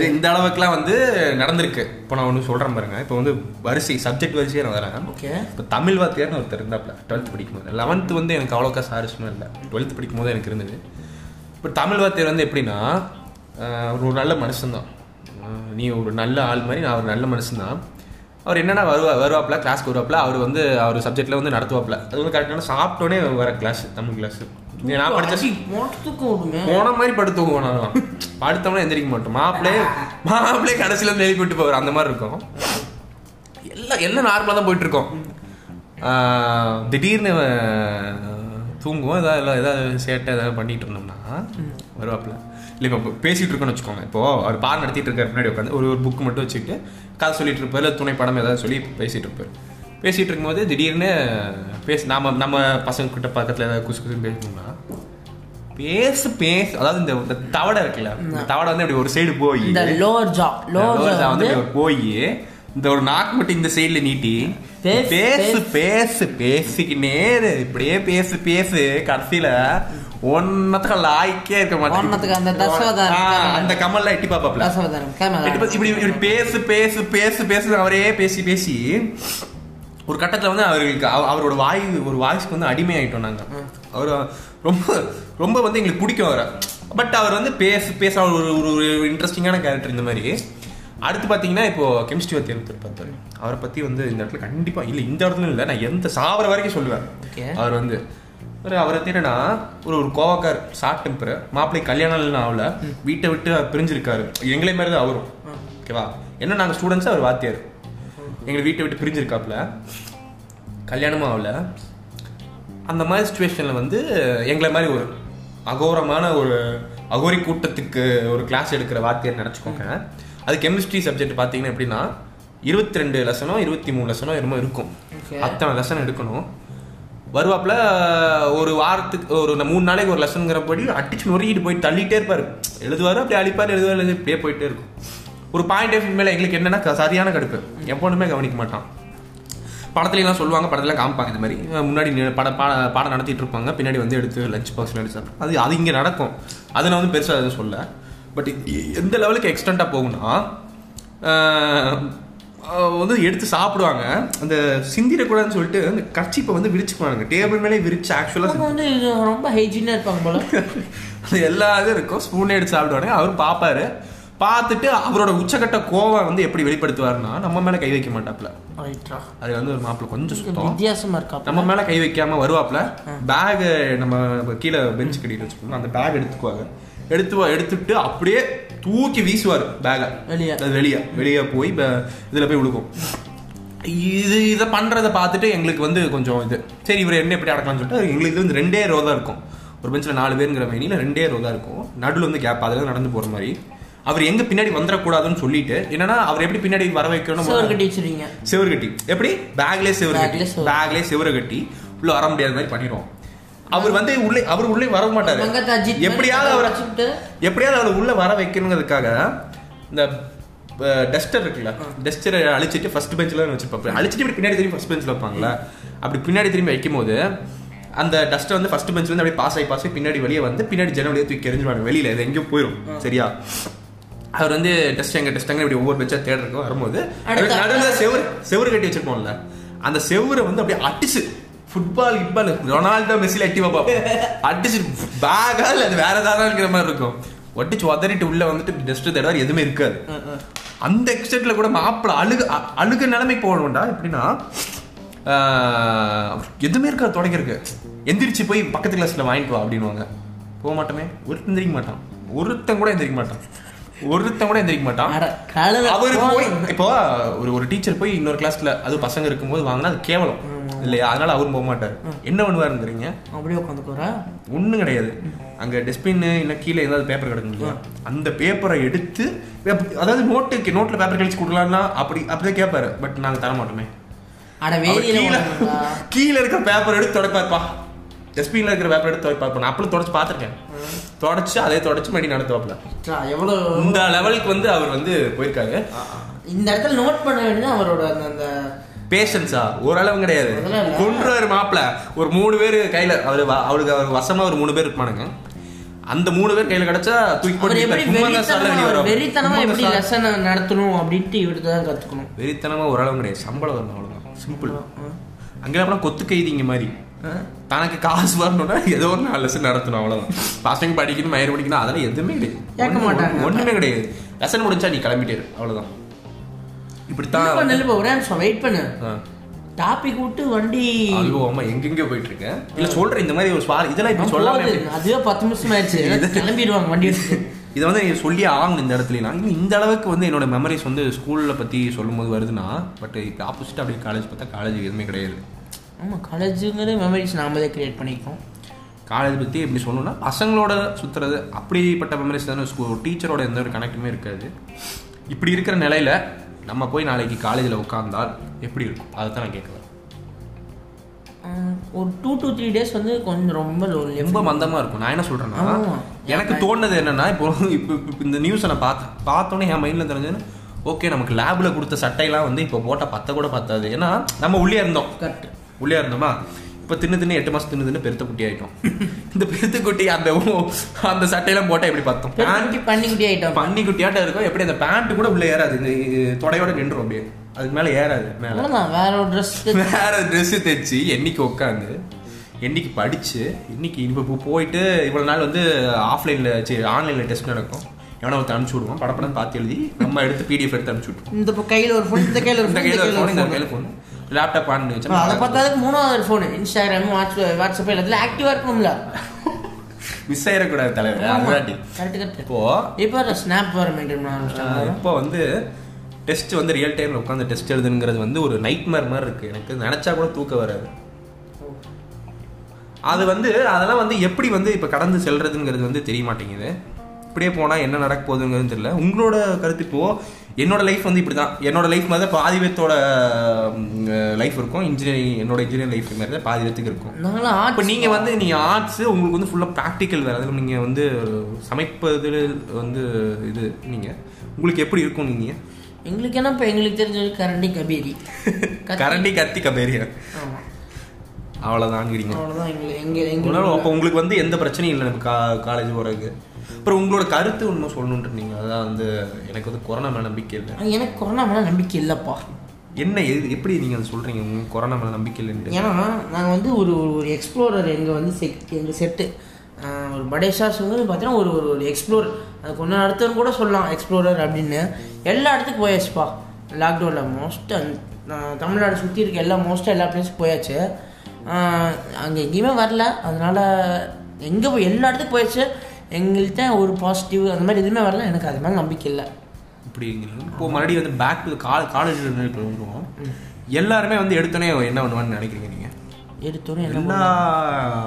இந்த அளவுக்குலாம் வந்து நடந்திருக்கு. இப்போ நான் ஒன்று சொல்றேன் பாருங்க. இப்போ வந்து வரிசை சப்ஜெக்ட் வரிசையே நான் வரேன். ஓகே. இப்போ தமிழ் வாத்தியார்னு ஒருத்தர் இருந்தாப்ல டுவெல்த் படிக்கும்போது லெவன்த்து வந்து எனக்கு அவ்வளோக்கா சாரிஸ்மே இல்லை. டுவெல்த் படிக்கும்போது எனக்கு இருந்தது. இப்போ தமிழ் வாத்தியார் வந்து எப்படின்னா ஒரு நல்ல மனுஷன்தான். நீ ஒரு நல்ல ஆள் மாதிரி நான் ஒரு நல்ல மனுஷன்தான். அவர் என்னன்னா வருவா வருவாப்ல கிளாஸ்க்கு வருவாப்ல அவர் வந்து அவர் சப்ஜெக்ட்ல வந்து நடத்துவாப்ல அது வந்து கரெக்டான சாப்பிட்டோன்னே வர கிளாஸ் தமிழ் கிளாஸ் நான் படிச்ச போன மாதிரி படுத்துவோம் நான் படுத்தோம்னா எந்திரிக்க மாட்டோம். மாப்பிளே மாப்பிளே கடைசியில இருந்து எழுப்பி விட்டு போவார். அந்த மாதிரி இருக்கும். எல்லாம் எல்லாம் நார்மலாக தான் போயிட்டு இருக்கோம் ஆஹ் திடீர்னு தூங்குவோம். ஏதாவது இல்லை ஏதாவது சேட்டை ஏதாவது பண்ணிட்டு இருந்தோம்னா வருவாப்புல. இல்லை இப்போ பேசிட்டு இருக்கோம்னு வச்சுக்கோங்க. இப்போ அவர் பாடம் நடத்திட்டு இருக்காரு முன்னாடி உட்காந்து ஒரு ஒரு புக் மட்டும் வச்சுக்கிட்டு கதை சொல்லிட்டு இருப்பாரு இல்லை துணை படம் ஏதாவது சொல்லி பேசிட்டு இருப்பாரு. பேசிட்டு இருக்கும்போது திடீர்னு பேச நாம நம்ம பசங்க கிட்ட பக்கத்தில் ஏதாவது குசு குசுன்னு பேசணும்னா பேசு பேசு. அதாவது இந்த தவடை இருக்குல்ல தவடை வந்து அப்படி ஒரு சைடு போய் இந்த lower jaw lower lower jaw jaw வந்து வந்து இப்படி போய் இந்த ஒரு நாக்கு மட்டும் இந்த சைடுல நீட்டி பேசு, பேசு பேசு. பேசிக்கினே. இப்படியே பேசு பேசு. கடைசியில ஒன்னத்துக்கு லாய்க்கே இருக்க ஒன்னத்துக்கு அந்த தசவதாரம். அந்த கமல்ல எட்டி பாப்பாப்ல. தசவதாரம் இப்படி இப்படி பேசு பேசு பேசு பேசு அவரே பேசி பேசி ஒரு கட்டத்துல வந்து அவருக்கு அவ- அவரோட வாய் ஒரு வாய்ஸ்க்கு வந்து அடிமை ஆயிட்டோம் நாங்க அவர் ரொம்ப ரொம்ப வந்து எங்களுக்கு பிடிக்கும் அவரை. பட் அவர் வந்து பேச பேச ஒரு ஒரு இன்ட்ரெஸ்டிங்கான கேரக்டர் இந்த மாதிரி. அடுத்து பார்த்தீங்கன்னா இப்போ கெமிஸ்ட்ரி வாத்தியார் ஒருத்தர் பார்த்தாரு அவரை பத்தி வந்து இந்த இடத்துல கண்டிப்பா இல்ல இந்த இடத்துல இல்ல நான் எந்த சாவர வரைக்கும் சொல்லுவேன். அவர் வந்து ஒரு அவர் என்னன்னா ஒரு ஒரு கோவக்கார் ஷார்ட் டெம்பர் மாப்பிள்ளை கல்யாணம் இல்லைன்னு ஆகல. வீட்டை விட்டு பிரிஞ்சிருக்காரு. எங்களை மாதிரி தான் அவரும். ஓகேவா என்ன நாங்கள் ஸ்டூடெண்ட்ஸ் அவர் வாத்தியார். எங்களை வீட்டை விட்டு பிரிஞ்சிருக்காப்புல. கல்யாணமும் ஆகல. அந்த மாதிரி சுச்சுவேஷனில் வந்து எங்களை மாதிரி ஒரு அகோரமான ஒரு அகோரி கூட்டத்துக்கு ஒரு கிளாஸ் எடுக்கிற வாத்தியார் நினச்சிக்கோங்க. அது கெமிஸ்ட்ரி சப்ஜெக்ட் பார்த்தீங்கன்னா எப்படின்னா இருபத்தி ரெண்டு லெசனோ இருபத்தி மூணு லெசனோ என்னமோ இருக்கும். அத்தனை லெசன் எடுக்கணும். வருவாப்புல ஒரு வாரத்துக்கு ஒரு மூணு நாளைக்கு ஒரு லெசனுங்கிறபடி அடிச்சு நொறுக்கிட்டு போய் தள்ளிட்டே இருப்பாரு. எழுதுவாரு அப்படியே அழிப்பாரு எழுதுவாரு எழுதி இப்படியே போயிட்டே இருக்கும். ஒரு பாயிண்ட் ஆஃப் மேல எங்களுக்கு என்னன்னா க- சரியான கடுப்பு. எப்போதுமே கவனிக்க மாட்டான் படத்துலலாம் சொல்லுவாங்க படத்துல காமிப்பாங்க இது மாதிரி. முன்னாடி பட பாட- பாடம் நடத்திட்டு இருப்பாங்க பின்னாடி வந்து எடுத்து லஞ்ச் பாக்ஸ்ல எடுத்து அது அது இங்கே நடக்கும். அது நான் வந்து பெருசாக எதுவும் சொல்ல. பட் எந்த லெவலுக்கு எக்ஸ்டெண்டாக போகும்னா வந்து எடுத்து சாப்பிடுவாங்க. அந்த சிந்திரக்கூடாதுன்னு சொல்லிட்டு அந்த கச்சிப்பை வந்து விரிச்சுக்குவாங்க. டேபிள் மேலே விரிச்சு ஆக்சுவலாக வந்து ரொம்ப ஹைஜீனா இருப்பாங்க போல. அது எல்லா இதுவும் இருக்கும். ஸ்பூனே எடுத்து சாப்பிடுவாங்க அவர் பார்ப்பாரு பார்த்துட்டு அவரோட உச்சக்கட்ட கோவம் வந்து எப்படி வெளிப்படுத்துவாருன்னா நம்ம மேல கை வைக்க மாட்டாப்ல அது வந்து ஒரு மாப்பிள்ள கொஞ்சம் சுத்தம். வித்தியாசமா இருக்கா நம்ம மேல கை வைக்காம வருவாப்ல பேக் நம்ம கீழே பெஞ்ச் கட்டிட்டு வச்சுக்கோங்க. அந்த பேக் எடுத்துக்குவாங்க. எடுத்து எடுத்துட்டு அப்படியே தூக்கி வீசுவார் பேகை வெளிய. வெளியே. வெளியே போய் இதுல போய் விழுக்கும் இது இதை பண்றதை பார்த்துட்டு எங்களுக்கு வந்து கொஞ்சம் இது. சரி இவர் என்ன எப்படி அடக்கலாம்னு சொல்லிட்டு எங்களுக்கு வந்து ரெண்டே ரோ தான் இருக்கும். ஒரு பெஞ்சில் நாலு பேருங்கிற மேனியில் ரெண்டே ரோ தான் இருக்கும். நடுவில் வந்து கேப் அதில் நடந்து போற மாதிரி. அவர் எங்க பின்னாடி வந்துடக்கூடாதுன்னு சொல்லிட்டு என்னன்னா அவர் எப்படி பின்னாடி வர வைக்கணும் செவரு கட்டி எப்படி? பேக்லேயே செவரு கட்டி. பேக்லேயே செவரு கட்டி உள்ள வர முடியாத மாதிரி பண்ணிடுவோம். அவர் வந்து உள்ளே அவர் உள்ளே வர மாட்டாரு. எப்படியாவது அவரை எப்படியாவது அவரை உள்ள வர வைக்கணுங்கிறதுக்காக இந்த டஸ்டர் இருக்குல்ல டஸ்டரை அழிச்சிட்டு ஃபர்ஸ்ட் பெஞ்சில் வச்சிருப்பாங்க அழிச்சிட்டு இப்படி பின்னாடி திரும்பி ஃபர்ஸ்ட் பெஞ்சில் வைப்பாங்களா அப்படி பின்னாடி திரும்பி வைக்கும் போது அந்த டஸ்ட்டை வந்து ஃபர்ஸ்ட் பெஞ்ச்ல இருந்து அப்படியே பாஸ் ஆகி பாஸ் ஆகி பின்னாடி வெளியே வந்து பின்னாடி ஜன வெளியே தூக்கி எரிஞ்சிருவாங்க வெளியில இது எங்கேயோ போயிடும் சரியா? அவர் வந்து டெஸ்ட் எங்க டெஸ்ட் இப்படி ஒவ்வொரு பெஞ்சா தேடுறதுக்கு வரும்போது நடுவில் செவுரு செவுரு கட்டி வச்சிருப்போம்ல அந்த செவுரை வந்து அப்படியே அடிச்சு ஃபுட்பால் கிட்பால் ரொனால்டோ மெஸ்ஸில எட்டி வைப்பா அடிச்சு பேகா இல்ல அது வேற ஏதாவது இருக்கிற மாதிரி இருக்கும். ஒட்டிச்சு உதறிட்டு உள்ள வந்துட்டு டெஸ்ட் தேடுவார் எதுவுமே இருக்காது. அந்த எக்ஸ்டென்ட்ல கூட மாப்பிள அழுக அழுக நிலைமைக்கு போகணும்டா. எப்படின்னா எதுவுமே இருக்காது தொடக்கிறதுக்கு. எந்திரிச்சு போய் பக்கத்து கிளாஸ்ல வாங்கிட்டு வா அப்படின்னுவாங்க. போக மாட்டோமே. ஒருத்தன் எந்திரிக்க மாட்டான். ஒருத்தன் கூட எந்திரிக்க மாட்டான். ஒருத்தன் கூட எந்திரிக்க மாட்டான். அவரு போய். இப்போ ஒரு ஒரு டீச்சர் போய் இன்னொரு கிளாஸ்ல அது பசங்க இருக்கும்போது வாங்கினா அது கேவலம். இல்லையா? அதனால அவரும் போக மாட்டாரு. என்ன பண்ணுவாருங்கிறீங்க? அப்படியே உட்காந்துக்கோரா ஒண்ணும் கிடையாது. அங்க டஸ்ட்பின் இல்ல கீழே ஏதாவது பேப்பர் இல்லையா? அந்த பேப்பரை எடுத்து அதாவது நோட்டு நோட்ல பேப்பர் கழிச்சு கொடுக்கலாம்னா அப்படி அப்படியே கேட்பாரு பட் நாங்க தர மாட்டோமே. கீழே இருக்கிற பேப்பர் எடுத்து துடைப்பாருப்பா. டஸ்ட்பின்ல இருக்கிற பேப்பர் எடுத்து துடைப்பாரு நான் அப்படி தொடச்சு பார்த்திருக்கேன். தொடச்சு அதே தொடச்சு மறுபடி நடத்துவாப்ல சா, எவ்வளவு இந்த லெவலுக்கு வந்து அவர் வந்து போயிருக்காரு. இந்த இடத்துல நோட் பண்ண வேண்டியது அவரோட அந்த அந்த பேஷன்ஸா ஓரளவு கிடையாது. கொன்றாரு மாப்பிள. ஒரு மூணு பேர் கையில அவரு அவருக்கு அவர் வசமா ஒரு மூணு பேர் இருப்பானுங்க. அந்த மூணு பேர் கையில கிடைச்சா தூக்கி போட்டு வெறித்தனமா எப்படி. லெசனை நடத்தணும் அப்படின்ட்டு இவர்கிட்ட தான் கத்துக்கணும். வெறித்தனமா ஓரளவு கிடையாது. சம்பளம் வரணும் அவ்வளவுதான். சிம்பிள் அங்கே அப்புறம் கொத்து கைதிங்க மாதிரி. தனக்கு காசு வரணும்னா ஏதோ ஒரு நாலு லெசன் நடத்தணும் அவ்வளவுதான். பசங்க படிக்கணும் மயிறு படிக்கணும் அதெல்லாம் எதுவுமே கிடையாது. ஒண்ணுமே கிடையாது. லெசன் முடிஞ்சா நீ கிளம்பிட்டே இரு. இப்படித்தான் இப்போ ஒரே நிமிஷம் வெயிட் பண்ணு. டாபிக் விட்டு வண்டி. ஐயோ அம்மா எங்கெங்க போயிட்டு இருக்கேன் இல்ல சொல்றேன் இந்த மாதிரி ஒரு சுவாரி இதெல்லாம் இப்படி சொல்லாம அதுவே பத்து நிமிஷம் ஆயிடுச்சு. கிளம்பிடுவாங்க வண்டி இதை வந்து நீ சொல்லி ஆகணும் இந்த இடத்துல. நான் இன்னும் இந்த அளவுக்கு வந்து என்னோட மெமரிஸ் வந்து ஸ்கூல்ல பத்தி சொல்லும்போது வருதுன்னா பட் இப்போ ஆப்போசிட் அப்படியே காலேஜ் பார்த்தா காலேஜ் எதுவுமே கிடையாது. ஆமா காலேஜுங்கிறது மெமரிஸ் நாமளே கிரியேட் பண்ணிக்கோம் காலேஜ் பத்தி எப்படி சொல்லணும்னா பசங்களோட சுத்துறது அப்படிப்பட்ட மெமரிஸ் தானே ஸ்கூல் டீச்சரோட எந்த ஒரு கனெக்டுமே இருக்காது. இப்படி இருக்கிற நிலையில நம்ம போய் நாளைக்கு காலேஜில் உட்கார்ந்தால் எப்படி இருக்கும்? அதை தான் நான் கேட்குறேன். ஒரு டூ டு த்ரீ டேஸ் வந்து கொஞ்சம் ரொம்ப. ரொம்ப மந்தமா இருக்கும். நான் என்ன சொல்றேன்னா ஆமா. எனக்கு தோணுது என்னன்னா இப்போ இப்போ இந்த நியூஸை நான் பார்த்தேன் பார்த்தோன்னே என் மைண்ட்ல தெரிஞ்சது ஓகே நமக்கு லேப்ல கொடுத்த சட்டையெல்லாம் வந்து இப்போ போட்டால் பத்த கூட பத்தாது. ஏன்னா நம்ம உள்ளே இருந்தோம். கரெக்ட் உள்ளே இருந்தோமா? இப்போ தின்னு தின்னு எட்டு மாசம் தின்னு தின்னு பெருத்த குட்டி ஆயிட்டோம். இந்த பெருத்த குட்டி அந்த அந்த சட்டையெல்லாம் போட்டா எப்படி பார்த்தோம்? பண்ணி பண்ணிக்கிட்டே ஆயிட்டோம். பண்ணி குட்டியாட்டம் இருக்கும் எப்படி அந்த பேண்ட் கூட உள்ள ஏறாது. இந்த தொடையோட நின்றும் அப்படியே. அதுக்கு மேல ஏறாது மேல. வேற ஒரு ட்ரெஸ் வேற ட்ரெஸ் தைச்சு என்னைக்கு உட்காந்து என்னைக்கு படிச்சு இன்னைக்கு இப்போ போயிட்டு இவ்வளவு நாள் வந்து ஆஃப்லைன்ல சரி ஆன்லைன்ல டெஸ்ட் நடக்கும். எவனோ ஒருத்தர் அனுப்பிச்சு விடுவான். படப்படம் பார்த்து எழுதி நம்ம எடுத்து பிடிஎஃப் எடுத்து அனுப்பிச்சு விட்டுருவோம். இந்த கையில ஒரு ஃபோன் இந்த கையில ஒரு இந்த கையில கையில ஃபோன் ஒரு இந்த. கையில ஃபோன் லேப்டாப் ஆன் ஆ, வச்சு அதை பார்த்தாலும் மூணாவது ஃபோன் இன்ஸ்டாகிராம் வாட்ஸ் வாட்ஸ்அப் எல்லாத்துல ஆக்டிவா இருக்கணும்ல. மிஸ் ஆயிடக்கூடாது தலைவர் கரெக்ட் கரெக்ட் இப்போ இப்போ ஸ்னாப் வர மெயின்டைன் பண்ண இப்போ வந்து டெஸ்ட் வந்து ரியல் டைம்ல உட்காந்து டெஸ்ட் எழுதுங்கிறது வந்து ஒரு நைட் மாதிரி இருக்கு. எனக்கு நினைச்சா கூட தூக்கம் வராது. அது வந்து அதெல்லாம் வந்து எப்படி வந்து இப்போ கடந்து செல்றதுங்கிறது வந்து தெரிய மாட்டேங்குது. இப்படியே போனால் என்ன நடக்க போகுதுங்கிறது தெரியல. உங்களோட கருத்து இப்போ என்னோட லைஃப் வந்து இப்படி தான் என்னோட லைஃப் மாதிரி பாதி பேர்த்தோட லைஃப் இருக்கும். இன்ஜினியரிங் என்னோட இன்ஜினியரிங் லைஃப் மாதிரி பாதி பேர்த்துக்கு இருக்கும். நாங்களாம் இப்போ நீங்கள் வந்து நீங்கள் ஆர்ட்ஸ் உங்களுக்கு வந்து ஃபுல்லாக ப்ராக்டிக்கல் வேறு. அதில் நீங்கள் வந்து சமைப்பது வந்து இது நீங்கள் உங்களுக்கு எப்படி இருக்கும் நீங்கள் எங்களுக்கு என்ன இப்போ எங்களுக்கு தெரிஞ்சது கரண்டி கபீரி. கரண்டி கத்தி கபேரியா? ஆமா. அவ்வளோதான்ங்கிறீங்க அவ்வளோதான் எங்களுக்கு எங்க எங்க உங்களால் அப்போ உங்களுக்கு வந்து எந்த பிரச்சனையும் இல்லை எனக்கு கா காலேஜ் போகிறதுக்கு அப்புறம் உங்களோட கருத்து ஒன்றும் சொல்லணுன்ட்டு இருந்தீங்க. அதான் வந்து எனக்கு வந்து கொரோனா மேலே நம்பிக்கை இல்லை. எனக்கு கொரோனா மேலே நம்பிக்கை இல்லைப்பா. என்ன எது எப்படி நீங்கள் அதை சொல்கிறீங்க உங்களுக்கு கொரோனா மேலே நம்பிக்கை இல்லைன்ட்டு. ஏன்னா நாங்கள் வந்து ஒரு ஒரு எக்ஸ்ப்ளோரர் எங்கள் வந்து செட் எங்கள் செட்டு ஒரு படேஷாஸ் வந்து பார்த்தீங்கன்னா ஒரு ஒரு ஒரு எக்ஸ்ப்ளோர் அது கொஞ்சம் அடுத்தவங்க கூட சொல்லலாம் எக்ஸ்ப்ளோரர் அப்படின்னு. எல்லா இடத்துக்கும் போயாச்சுப்பா. லாக்டவுனில் மோஸ்ட் தமிழ்நாடு சுற்றி இருக்க எல்லா மோஸ்ட்டாக எல்லா பிளேஸும் போயாச்சு. அங்கே எங்கேயுமே வரல. அதனால எங்கே போய் எல்லா இடத்துக்கும் போயாச்சு. எங்கள்கிட்ட ஒரு பாசிட்டிவ் அந்த மாதிரி எதுவுமே வரல. எனக்கு அது மேலே நம்பிக்கை இல்லை. இப்படி இப்போ மறுபடியும் வந்து பேக் டு கால் காலேஜ் வந்துடும் எல்லாருமே வந்து எடுத்தோன்னே என்ன பண்ணுவான்னு நினைக்கிறீங்க நீங்க? எடுத்தோன்னே என்ன எல்லா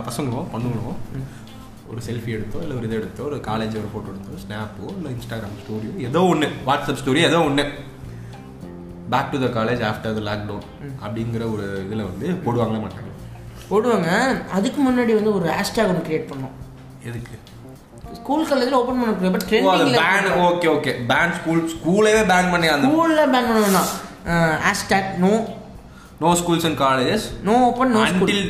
பசங்களும் பொண்ணுங்களும் ஒரு செல்ஃபி எடுத்தோ இல்லை ஒரு இது எடுத்தோ ஒரு காலேஜ் ஒரு ஃபோட்டோ எடுத்தோ ஸ்னாப்போ இல்லை இன்ஸ்டாகிராம் ஸ்டோரியோ ஏதோ ஒன்று வாட்ஸ்அப் ஸ்டோரி ஏதோ ஒன்று back to the college after the lockdown அப்படிங்கிற ஒரு இதில் வந்து போடுவாங்களே மாட்டாங்க. போடுவாங்க. அதுக்கு முன்னாடி வந்து ஒரு ஹேஷ்டேக் ஒன்று கிரியேட் பண்ணோம். எதுக்கு? ஸ்கூல் காலேஜில் ஓப்பன் பண்ண பட் ட்ரெண்டிங்கில் ban okay okay ban school ஸ்கூலேவே ban பண்ணி அந்த ஸ்கூலில் பேன் பண்ண வேணாம். Hashtag no no schools and colleges no open no school until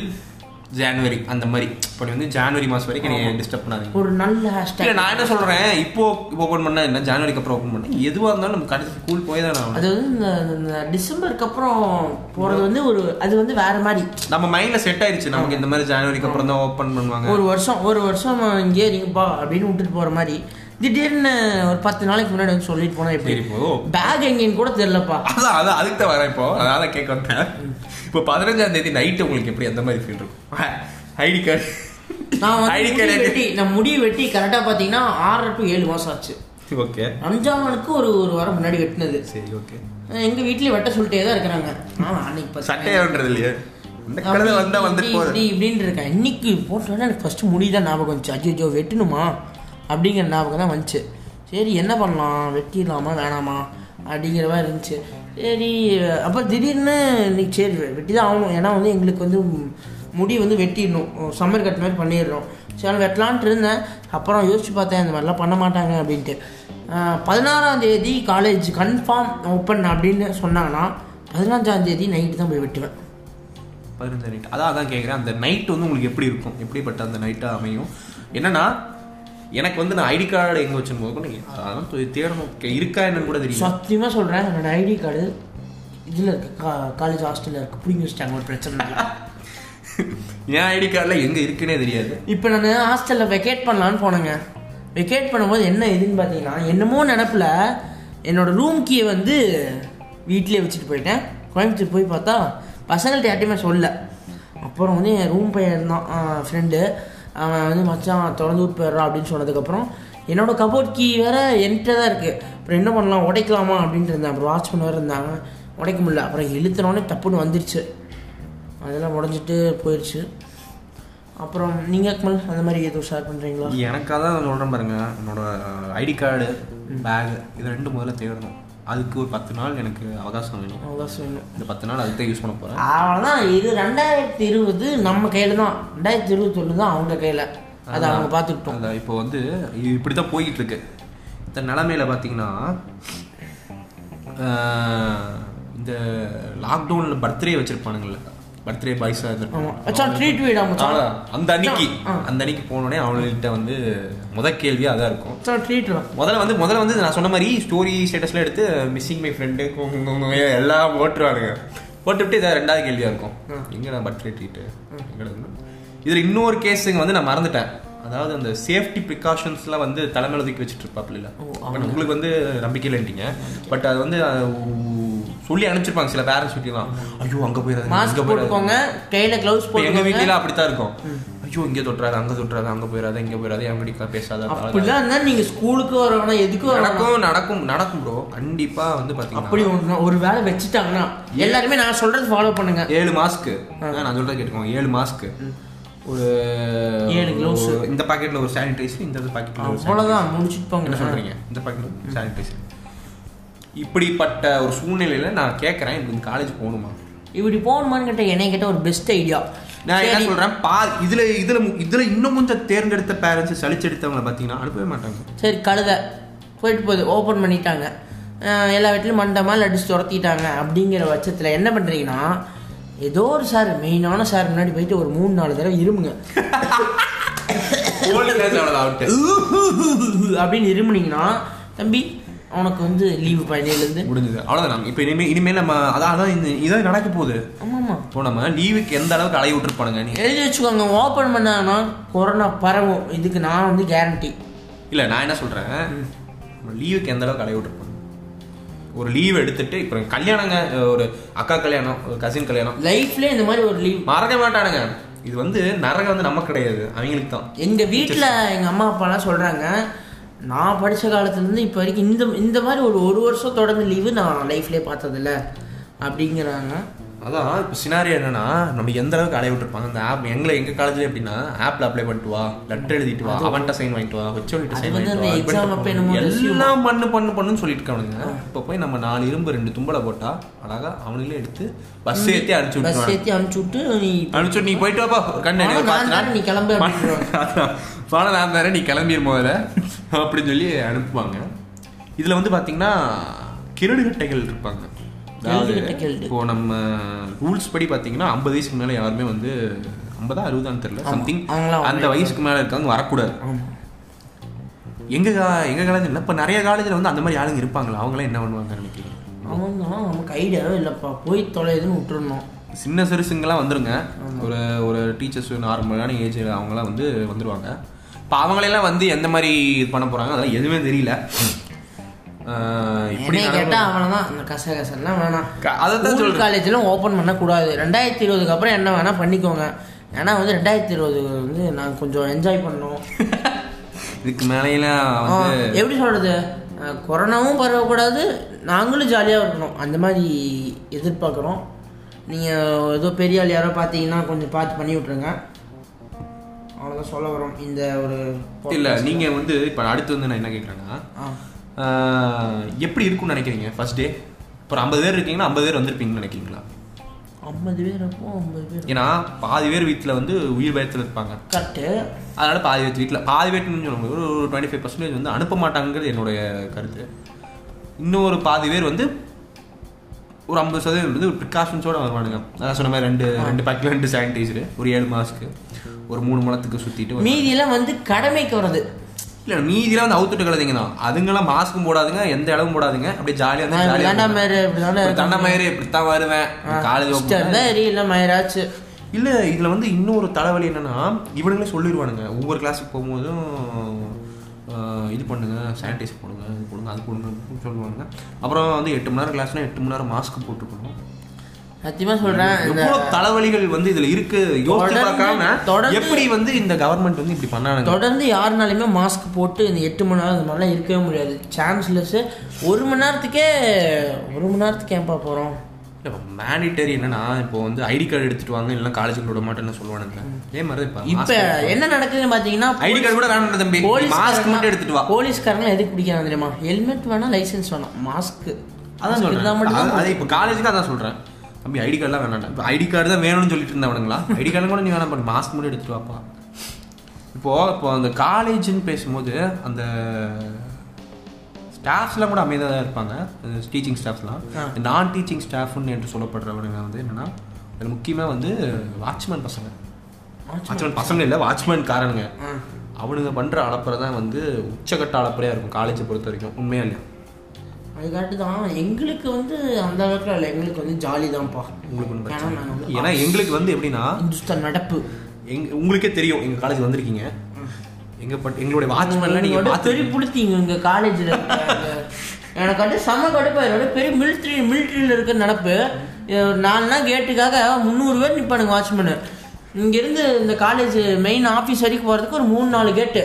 January அந்த மாதிரி. நீ வந்து ஜான்வரி மாதம் வரைக்கும் நீ டிஸ்டர்ப் பண்ணாதீங்க. ஒரு நல்ல ஹேஷ்டேக் நான் என்ன சொல்றேன்? இப்போ ஓபன் பண்ணா என்ன? ஜனவரிக்கு அப்புறம் ஓபன் பண்ணா? எதுவா இருந்தாலும் நம்ம கடைசி ஸ்கூல் போய் தான் ஆகணும். அது வந்து இந்த டிசம்பருக்கு அப்புறம் போகிறது வந்து ஒரு அது வந்து வேற மாதிரி. நம்ம மைண்ட்ல செட் ஆயிருச்சு. நமக்கு இந்த மாதிரி ஜனவரிக்கு அப்புறம் தான் ஓபன் பண்ணுவாங்க. ஒரு வருஷம் ஒரு வருஷம் இங்கே இருங்கப்பா அப்படின்னு விட்டுட்டு போகிற மாதிரி. திடீர்னு ஒரு பத்து நாளைக்கு முன்னாடி வந்து சொல்லிட்டு போனால் எப்படி? பேக் எங்கேன்னு கூட தெரியலப்பா. அதான் அதான் அதுக்கு தான் வரேன் இப்போ. அதான் கேட்க வந்தேன். இப்போ பதினஞ்சாம் தேதி நைட்டு உங்களுக்கு எப்படி? எந்த மாதிரி ஃபீல் இருக்கும். ஐடி கார்டு நான் வந்து முடி வெட்டி நான் முடி வெட்டி கரெக்டாக பார்த்தீங்கன்னா ஆறரை டு ஏழு மாதம் ஆச்சு. ஓகே. ரம்ஜானுக்கு ஒரு ஒரு வாரம் முன்னாடி வெட்டினது. சரி ஓகே. எங்கள் வீட்லயே வெட்ட சொல்லிட்டே தான் இருக்கிறாங்க. ஆ அன்னைக்கு சட்டையான்றது இல்லையா? இப்படின்னு இருக்கேன். இன்னைக்கு போட்டோன்னா எனக்கு ஃபர்ஸ்ட் முடிதான் ஞாபகம் வந்துச்சு. அஜிஜோ வெட்டணுமா? அப்படிங்கிற ஞாபகம் தான் வந்துச்சு. சரி என்ன பண்ணலாம்? வெட்டிடலாமா? வேணாமா? அப்படிங்கிற மாதிரி இருந்துச்சு. சரி அப்போ திடீர்னு சரி வெட்டி தான் ஆகணும். ஏன்னா வந்து எங்களுக்கு வந்து முடி வந்து வெட்டிடணும். சம்மர் கட் மாதிரி பண்ணிடுறோம் சரி வெட்டலான்ட்டு இருந்தேன். அப்புறம் யோசிச்சு பார்த்தேன் இந்த மாதிரிலாம் பண்ண மாட்டாங்க அப்படின்ட்டு. பதினாறாம் தேதி காலேஜ் கன்ஃபார்ம் ஓப்பன் அப்படின்னு சொன்னாங்கன்னா பதினஞ்சாம் தேதி நைட்டு தான் போய் வெட்டுவேன். பதினஞ்சு நைட் அதான் அதான் கேட்குறேன் அந்த நைட் வந்து உங்களுக்கு எப்படி இருக்கும்? எப்படிப்பட்ட அந்த நைட்டாக அமையும்? என்னன்னா எனக்கு வந்து நான் ஐடி கார்டு எங்கே வச்சுன்னு போது அதான் தேடணும். இருக்கா என்னன்னு கூட தெரியும் சத்தியமாக சொல்கிறேன் என்னோட ஐடி கார்டு இதில் இருக்கு. காலேஜ் ஹாஸ்டலில் இருக்கு. பிடிங்கி வச்சிட்டாங்க ஒரு பிரச்சனை என் ஐடி கார்டில் எங்கே இருக்குன்னே தெரியாது. இப்போ நான் ஹாஸ்டலில் வெக்கேட் பண்ணலான்னு போனேங்க. வெக்கேட் பண்ணும்போது என்ன இதுன்னு பார்த்தீங்கன்னா என்னமோ நினப்பில் என்னோடய ரூம் கீயை வந்து வீட்டிலே வச்சுட்டு போயிட்டேன். கோயம்புத்தூர் போய் பார்த்தா பசங்கள்கிட்ட யார்ட்டையுமே சொல்ல. அப்புறம் வந்து என் ரூம் பையன் இருந்தான் ஃப்ரெண்டு அவன் வந்து மச்சான் திறந்து போயிடுறான் அப்படின்னு சொன்னதுக்கப்புறம் என்னோட கபோர்ட் கீ வேற என்கிட்ட தான் இருக்குது அப்புறம் என்ன பண்ணலாம் உடைக்கலாமா அப்படின்ட்டு இருந்தேன். அப்புறம் வாட்ச்மேன் வேறு இருந்தாங்க. உடைக்க முடியல. அப்புறம் இழுத்தனோடனே தப்புன்னு வந்துருச்சு. அதெல்லாம் உடஞ்சிட்டு போயிடுச்சு அப்புறம் நீங்கள் அக்மல் அந்த மாதிரி எதுவும் ஷேர் பண்ணுறீங்களா எனக்கு அதான் சொல்கிறேன் பாருங்க. என்னோட ஐடி கார்டு பேக் இது ரெண்டு முதல்ல தேடணும். அதுக்கு ஒரு பத்து நாள் எனக்கு அவகாசம் வேணும். அவகாசம் வேணும். இந்த பத்து நாள் அதுக்கு யூஸ் பண்ண போகிறேன் அவ்வளோதான் இது ரெண்டாயிரத்தி இருபது நம்ம கையில் தான். ரெண்டாயிரத்தி இருபத்தொன்று தான் அவங்க கையில். அதை அவங்க பார்த்துக்கிட்டோம். அதான். இப்போ வந்து இப்படி தான் போய்கிட்டு இருக்கு. இந்த நிலமையில பார்த்தீங்கன்னா இந்த லாக்டவுனில் பர்த்டே வச்சிருப்பானுங்கல்ல. பர்த்டே பாய்ஸாக ட்ரீட் மச்சான் அந்த அன்னைக்கு அந்த அன்னைக்கு போனோடனே அவங்கள்ட்ட வந்து முத கேள்வி அதான் இருக்கும். ட்ரீட்லாம் முதல்ல வந்து முதல்ல வந்து நான் சொன்ன மாதிரி ஸ்டோரி ஸ்டேட்டஸ்ல எடுத்து மிஸ்ஸிங் மை ஃப்ரெண்டு எல்லாம் போட்டுருவானுங்க போட்டுவிட்டு இதை ரெண்டாவது கேள்வியா இருக்கும். எங்கடா பர்த்டே ட்ரீட்டு இதுல இன்னொரு கேஸுங்க வந்து நான் மறந்துட்டேன். அதாவது அந்த சேஃப்டி ப்ரிகாஷன்ஸ்லாம் வந்து தலைமையில தூக்கி வச்சுட்டு இருப்பாப்ல உங்களுக்கு வந்து நம்பிக்கை இல்லைன்ட்டீங்க. பட் அது வந்து சொல்லி அனுப்பிச்சிருப்பாங்க சில பேரண்ட்ஸ் வீட்லாம் ஐயோ அங்க போயிடாது மாஸ்க் போட்டுக்கோங்க கையில் க்ளவுஸ் இப்போ எங்க போட்டுக்கோங்க. வீட்ல அப்படித்தான் இருக்கும். ஐயோ இங்க தொட்டுறாது அங்க தொட்டுறாது அங்க போயிடாது இங்க போயிடாது என் வீட்டுக்கு பேசாத. அப்படிலாம் இருந்தால் நீங்கள் ஸ்கூலுக்கு வரணும் எதுக்கு நடக்கும் நடக்கும் நடக்கும் ப்ரோ கண்டிப்பா வந்து பாத்தீங்கன்னா அப்படி ஒன்று ஒரு வேலை வச்சுட்டாங்கன்னா எல்லாருமே நான் சொல்றது ஃபாலோ பண்ணுங்க. ஏழு மாஸ்க்கு நான் சொல்றத கேட்டுக்கோங்க. ஏழு மாஸ்க்கு ஒரு ஏழு. ஒரு- இந்த பாக்கெட்ல ஒரு சானிடைசர் இந்த sanitizer. அவ்வளோதான் முடிச்சுட்டு போங்க. என்ன சொல்றீங்க? இந்த பாக்கெட்ல சானிடைசர் இப்படிப்பட்ட ஒரு சூழ்நிலையில நான் கேட்கறேன் இந்த காலேஜ் போகணுமா? இப்படி போகணுமான்னு கேட்ட என்னை கேட்ட ஒரு பெஸ்ட் ஐடியா நான் என்ன சொல்றேன் பா இதுல இதுல இதுல இன்னும் கொஞ்சம் தேர்ந்தெடுத்த பேரண்ட்ஸ் சலிச்செடுத்தவங்க பாத்தீங்கன்னா அனுப்பவே மாட்டாங்க. சரி கழுதை. போயிட்டு போகுது ஓப்பன் பண்ணிட்டாங்க. எல்லா வீட்லையும் மண்டமா அடிச்சு துரத்திட்டாங்க. அப்படிங்கிற பட்சத்தில் என்ன பண்ணுறீங்கன்னா ஏதோ ஒரு சார் மெயினான சார் முன்னாடி போயிட்டு ஒரு மூணு நாலு தடவை இருமுங்க. அப்படின்னு இருமுனீங்கன்னா தம்பி அவனுக்கு வந்து லீவு பதினேழுலேருந்து முடிஞ்சது. அவ்வளவுதான். இப்போ இனிமே இனிமேல் நம்ம அதான் அதான் இந்த இதான் நடக்க போகுது. ஆமாம்மா. இப்போ நம்ம லீவுக்கு எந்த அளவுக்கு அலைய விட்டுருப்பானுங்க நீ? எழுதி வச்சுக்கோங்க. ஓப்பன் பண்ணாங்கன்னா கொரோனா பரவும். இதுக்கு நான் வந்து கேரண்டி இல்ல நான் என்ன சொல்றேன்? லீவுக்கு எந்த அளவுக்கு அலைய விட்டுருப்பாங்க? ஒரு லீவ் எடுத்துட்டு இப்போ கல்யாணங்க ஒரு அக்கா கல்யாணம் ஒரு கசின் கல்யாணம். லைஃப்ல இந்த மாதிரி ஒரு லீவ் மறக்க மாட்டானுங்க. இது வந்து நரகம் வந்து நமக்கு கிடையாது. அவங்களுக்கு தான். எங்க வீட்ல எங்க அம்மா அப்பாலாம் சொல்றாங்க நான் படிச்ச காலத்துல இருந்து இப்போ வரைக்கும் இந்த இந்த மாதிரி ஒரு ஒரு வருஷம் தொடர்ந்து லீவு நான் லைஃப்லயே பார்த்ததில்ல. அப்படிங்கிறாங்க. அதான் இப்போ சினாரியோ என்னன்னா நம்ம எந்த அளவுக்கு அலைய விட்டுருப்பாங்க? அந்த ஆப் எங்களை எங்க காலேஜ்ல எப்படின்னா ஆப்ல அப்ளை பண்ணிட்டு வா லெட்டர் எழுதிட்டு வா அவன்கிட்ட சைன் வாங்கிட்டு வா ஹெச்ஓடிட்ட சைன் வாங்கிட்டு வா எல்லாம் பண்ணு பண்ணு பண்ணுன்னு சொல்லிட்டு இருக்கானுங்க. இப்போ போய் நம்ம நாலு இரும்பு ரெண்டு தும்பலை போட்டா அழகா அவனுங்களே எடுத்து பஸ் ஏத்தி அனுப்பிச்சு பஸ் விட்டுருவாங்க ஏற்றி அனுப்பிச்சு விட்டு நீ அனுப்பிச்சு நீ போயிட்டு வாப்பா கண்ணு நீ கிளம்பு. பணம் நான் தரேன் நீ கிளம்பிடு முதல்ல அப்படின்னு சொல்லி அனுப்புவாங்க. இதுல வந்து பாத்தீங்கன்னா கிரடுகட்டைகள் இருப்பாங்க. அதாவது. இப்போ நம்ம ரூல்ஸ் படி பாத்தீங்கன்னா ஐம்பது வயசுக்கு மேல யாருமே வந்து ஐம்பதா அறுபதான்னு தெரியல சம்திங் அவங்களாம் அந்த வயசுக்கு மேல இருக்கவங்க வரக்கூடாது. எங்க கா- எங்க காலேஜ் இப்ப நிறைய காலேஜ்ல வந்து அந்த மாதிரி ஆளுங்க இருப்பாங்களா? அவங்களாம் என்ன பண்ணுவாங்க நினைக்கிறீங்க? அவங்க நமக்கு ஐடியாவே இல்லைப்பா. போய் தொலைதுன்னு விட்டுருந்தோம் சின்ன சிறுசுங்கெல்லாம் வந்துருங்க. ஒரு ஒரு டீச்சர்ஸ் நார்மலான ஏஜ் அவங்களாம் வந்து வந்துருவாங்க. இப்போ அவங்களெல்லாம் வந்து எந்த மாதிரி இது பண்ண போறாங்க? அதெல்லாம் எதுவுமே தெரியல. இப்படி. கேட்டால் அவனை அந்த கச கசெல்லாம் வேணாம் அதைத்தான் ஸ்கூல் சொல்றேன். காலேஜ்லாம் ஓப்பன் பண்ணக்கூடாது. ரெண்டாயிரத்தி இருபதுக்கு அப்புறம் என்ன வேணா பண்ணிக்கோங்க. ஏன்னா வந்து ரெண்டாயிரத்தி இருபது வந்து நான் கொஞ்சம் என்ஜாய் பண்ணோம் இதுக்கு வந்து எப்படி சொல்றது? அஹ் கொரோனாவும் பரவக்கூடாது. நாங்களும் ஜாலியாக இருக்கணும். அந்த மாதிரி எதிர்பார்க்குறோம். நீங்கள் ஏதோ பெரிய ஆள் யாரோ பார்த்தீங்கன்னா கொஞ்சம் பார்த்து பண்ணி விட்ருங்க அவ்வளோதான் சொல்ல வரோம். இந்த ஒரு இல்ல நீங்க வந்து இப்ப அடுத்து வந்து நான் என்ன ஆஹ் எப்படி இருக்கும்னு நினைக்கிறீங்க ஃபர்ஸ்ட் டே? இப்போ ஐம்பது பேர் இருக்கீங்கன்னா ஐம்பது பேர் வந்திருப்பீங்கன்னு நினைக்கிறீங்களா? ஐம்பது பேர் அப்போ ஐம்பது பேர். ஏன்னா பாதி பேர் வீட்டில் வந்து உயிர் பயத்தில் இருப்பாங்க. கரெக்டு அதனால பாதி பேர் வீட்டில் பாதி பேர்னு சொல்ல ஒரு டுவெண்ட்டி ஃபைவ் பர்சன்டேஜ் வந்து அனுப்ப மாட்டாங்கிறது என்னுடைய கருத்து. இன்னொரு பாதி பேர் வந்து ஒரு ஐம்பது சதவீதம் வந்து ஒரு ப்ரிகாஷன்ஸோட வருவானுங்க. அதான் சொன்ன மாதிரி ரெண்டு ரெண்டு பேக்கில் ரெண்டு சானிடைசரு ஒரு ஏழு மாதத்துக்கு ஒரு மூணு முளத்துக்கு சுற்றிட்டு மீதியெல்லாம் வந்து கடமைக்கு வர்றது. இல்லை மீதிலாம் வந்து அவுத்துட்டு கலதிங்க தான் அதுங்கெல்லாம் மாஸ்க்கும் போடாதுங்க எந்த இடமும் போடாதுங்க அப்படியே ஜாலியாக மயிறு இப்படினால தண்டை மயிறு இப்படித்தான் வருவேன். காலேஜ் தான் எரியல மயிராச்சு இல்ல இதுல வந்து இன்னொரு தலைவலி என்னன்னா இவனுங்களே சொல்லிடுவானுங்க ஒவ்வொரு கிளாஸுக்கு போகும்போதும் இது பண்ணுங்க சானிடைசர் போடுங்க இது போடுங்க அது அப்படின்னு சொல்லுவாங்க. அப்புறம் வந்து எட்டு மணி நேரம் கிளாஸ்னா எட்டு மணி நேரம் மாஸ்க் போட்டுருக்கணும் சத்தியமா சொல்றேன் இந்த எவ்வளவு தலைவலிகள் வந்து இதுல இருக்கு யோசிச்சு பார்க்காம எப்படி வந்து இந்த கவர்மெண்ட் வந்து இப்படி பண்ணானுங்க தொடர்ந்து யாருனாலுமே மாஸ்க் போட்டு இந்த எட்டு மணி நேரம் இந்த மாதிரிலாம் இருக்கவே முடியாது. சான்ஸ்லெஸ் ஒரு மணி நேரத்துக்கே ஒரு மணி நேரத்துக்கு ஏன்பா போறோம் மேனிட்டரி என்னன்னா இப்போ வந்து ஐடி கார்டு எடுத்துட்டு வாங்க இல்லைன்னா காலேஜுக்கு விட மாட்டேன்னு சொல்லுவானுங்க. அதே மாதிரி தான் இப்ப என்ன நடக்குதுன்னு பாத்தீங்கன்னா ஐடி கார்டு கூட வேணாம் தம்பி. மாஸ்க் மட்டும் எடுத்துட்டு வா. போலீஸ்காரங்க எதுக்கு பிடிக்கிறாங்க தெரியுமா? ஹெல்மெட் வேணாம் லைசென்ஸ் வேணாம். மாஸ்க் அதான் சொல்றேன். அது- இப்போ காலேஜுக்கு அதான் சொல்றேன். தம்பி ஐடி கார்டுலாம் வேணாம் இப்போ ஐடி கார்டு தான் வேணும்னு சொல்லிட்டு இருந்தவனுங்களா? ஐடி கார்டு கூட நீ வேணாம் பண்ணி மாஸ்க் மட்டும் எடுத்துட்டு வாப்பா. இப்போ இப்போ அந்த காலேஜ்னு பேசும்போது அந்த ஸ்டாஃப்ஸ்லாம் கூட அமைதியாக தான். இருப்பாங்க டீச்சிங் ஸ்டாஃப்ஸ்லாம் நான் டீச்சிங் ஸ்டாஃப்னு என்று சொல்லப்படுறவனுங்க வந்து என்னன்னா அதில் முக்கியமாக வந்து வாட்ச்மேன் பசங்க. வாட்ச்மேன் பசங்க இல்லை வாட்ச்மேன் காரனுங்க. அவனுங்க பண்ற அலப்பறை தான் வந்து உச்சக்கட்ட அலப்பறையா இருக்கும் காலேஜை பொறுத்த வரைக்கும். உண்மையா இல்லையா? அதுக்காட்டு தான். எங்களுக்கு வந்து அந்த அளவுக்கு இல்லை. எங்களுக்கு வந்து ஜாலி தான்ப்பா. உங்களுக்கு ஏன்னா எங்களுக்கு வந்து எப்படின்னா நடப்பு. எங்க உங்களுக்கே தெரியும் எங்க காலேஜ் வந்திருக்கீங்க. எங்க பட் எங்களுடைய வாட்ச்மேன்லாம் நீங்க பெரிய புளுத்திங்க இங்க காலேஜ்ல எனக்கு வந்து செம கடுப்பாயிரும் பெரிய மிலிட்ரி மிலிட்ரியில் இருக்க நடப்பு. நாள் கேட்டுக்காக முந்நூறு பேர் நிற்பானுங்க வாட்ச்மேனு இங்கேருந்து இந்த காலேஜ் மெயின் ஆஃபீஸ் வரைக்கும் போகிறதுக்கு ஒரு மூணு நாலு கேட்டு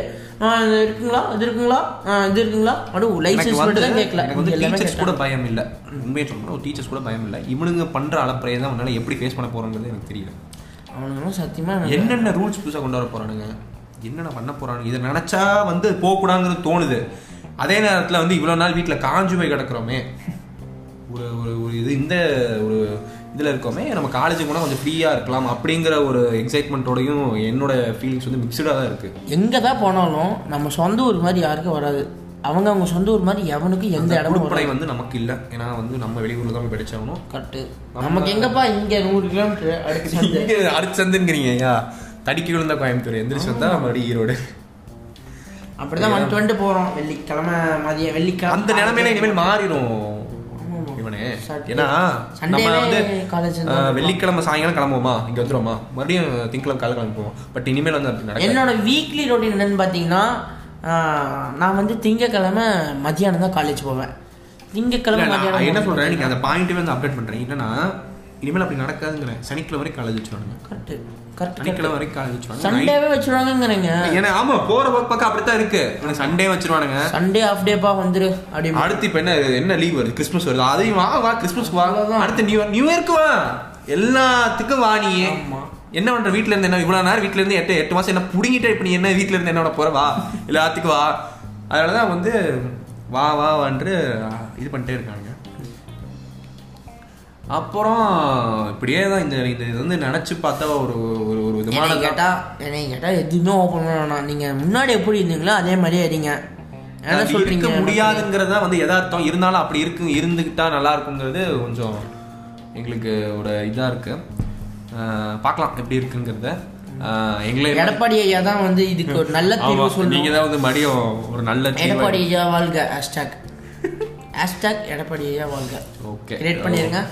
இது இருக்குங்களா? இது இருக்குங்களா? இது இருக்குங்களா? எனக்கு லைசன்ஸ் மட்டும் தான் கேட்கல. வந்து டீச்சர்ஸ் கூட. பயம் இல்லை. உண்மையை சொல்லணும் டீச்சர்ஸ் கூட பயம் இல்லை. இவனுங்க பண்ற அலப்பறையை தான் உன்னால எப்படி ஃபேஸ் பண்ண போறோங்கிறது எனக்கு தெரியல. அவனுங்களும் சத்தியமா எனக்கு- என்னென்ன ரூல்ஸ் புதுசாக கொண்டு வர போறானுங்க? என்னென்ன பண்ண போறானுங்க இதை நினைச்சா வந்து போகக்கூடாதுங்கிறது தோணுது. அதே நேரத்தில் வந்து இவ்வளோ நாள் வீட்டில் காஞ்சு போய் கிடக்குறோமே. ஒரு ஒரு ஒரு இது இந்த ஒரு இதில் இருக்கோமே நம்ம காலேஜுக்கு போனால் கொஞ்சம் ஃப்ரீயாக இருக்கலாம் அப்படிங்கிற ஒரு எக்ஸைட்மெண்ட்டோடையும் என்னோட ஃபீலிங்ஸ் வந்து மிக்சடாக தான் இருக்குது எங்க தான் போனாலும் நம்ம சொந்த ஊர் மாதிரி யாருக்கும் வராது. அவங்க அவங்க சொந்த ஊர் மாதிரி எவனுக்கும் எந்த இடமும் வராது. வந்து நமக்கு இல்லை. ஏன்னா வந்து நம்ம வெளியூரில் தான் போய் படிச்சாகணும். கரெக்டு நமக்கு எங்கப்பா இங்க நூறு கிலோமீட்டர் அடுத்து அடுத்து சந்துங்கிறீங்க ஐயா. தடிக்கி விழுந்தா கோயம்புத்தூர் எந்திரிச்சு வந்தா மறுபடியும் ஈரோடு. அப்படிதான் வந்துட்டு வந்துட்டு போறோம். வெள்ளிக்கிழமை மதியம் வெள்ளிக்கிழமை அந்த நிலைமையில இனிமேல் மாறிடும் இவனே. ஏன்னா நம்ம வந்து வெள்ளிக்கிழமை சாயங்காலம் கிளம்புவோமா? இங்க வந்துருவோமா? மறுபடியும் திங்கக்கிழமை காலை கிளம்பி போவோம் பட் இனிமேல் வந்து அப்படி என்னோட வீக்லி ரொட்டீன் என்னன்னு பார்த்தீங்கன்னா ஆஹ், நான் வந்து திங்கக்கிழமை மதியானம் தான் காலேஜ் போவேன். திங்கக்கிழமை என்ன சொல்றேன்? நீங்க அந்த பாயிண்ட்டே வந்து அப்டேட் பண்றேன் என்னன்னா இனிமேல் அப்படி நடக்காதுங்கிறேன். சனிக்கிழமை வரைக்கும் காலேஜ் வச்சுருவாங்க கரெக்ட் கரெக்ட் சனிக்கிழமை வரைக்கும் காலேஜ் வச்சுருவாங்க சண்டேவே வச்சிருவாங்கங்கிறீங்க. ஏன்னா ஆமா போற பக்கம் அப்படித்தான் இருக்கு. எனக்கு சண்டே வச்சிருவானுங்க. சண்டே ஆஃப் டேப்பா வந்துரு அப்படி அடுத்து இப்ப என்ன என்ன லீவ் வருது? கிறிஸ்மஸ் வருது. அதையும் வா வா கிறிஸ்மஸ்க்கு வா. அடுத்து நியூ இயர் நியூ இயர்க்கு வா. எல்லாத்துக்கும் வா நீ. ஆமா. என்ன பண்ற? வீட்ல இருந்து என்ன இவ்வளவு நேரம் வீட்ல இருந்து எட்டு எட்டு மாசம் என்ன புடுங்கிட்டே இப்ப நீ என்ன வீட்ல இருந்து என்ன பண்ண போற? வா. எல்லாத்துக்கும் வா. அதனாலதான் வந்து வா வா என்று இது பண்ணிட்டே இருக்காங்க. அப்புறம் இப்படியே தான் இந்த இது வந்து நினைச்சு பார்த்தா ஒரு ஒரு ஒரு விதமான கேட்டா என்னை கேட்டா எதுவுமே ஓப்பன் பண்ண வேணாம். நீங்க முன்னாடி எப்படி இருந்தீங்களோ அதே மாதிரியே இருங்க. என்ன இருக்க முடியாதுங்கிறதா வந்து எதார்த்தம். இருந்தாலும் அப்படி இருக்கு இருந்துக்கிட்டா நல்லா இருக்குங்கிறது கொஞ்சம் எங்களுக்கு ஒரு இதா இருக்கு. அஹ் பார்க்கலாம் எப்படி இருக்குங்கிறத. எங்களை எடப்பாடி ஐயா தான் வந்து இதுக்கு ஒரு நல்ல தீர்வு நீங்க சொல்லணும். தான் வந்து மடியம் ஒரு நல்ல எடப்பாடி ஐயா வாழ்க ஹேஷ்டாக் ஹேஷ்டாக் எடப்பாடி ஐயா வாழ்க. ஓகே கிரியேட் பண்ணிருங்க.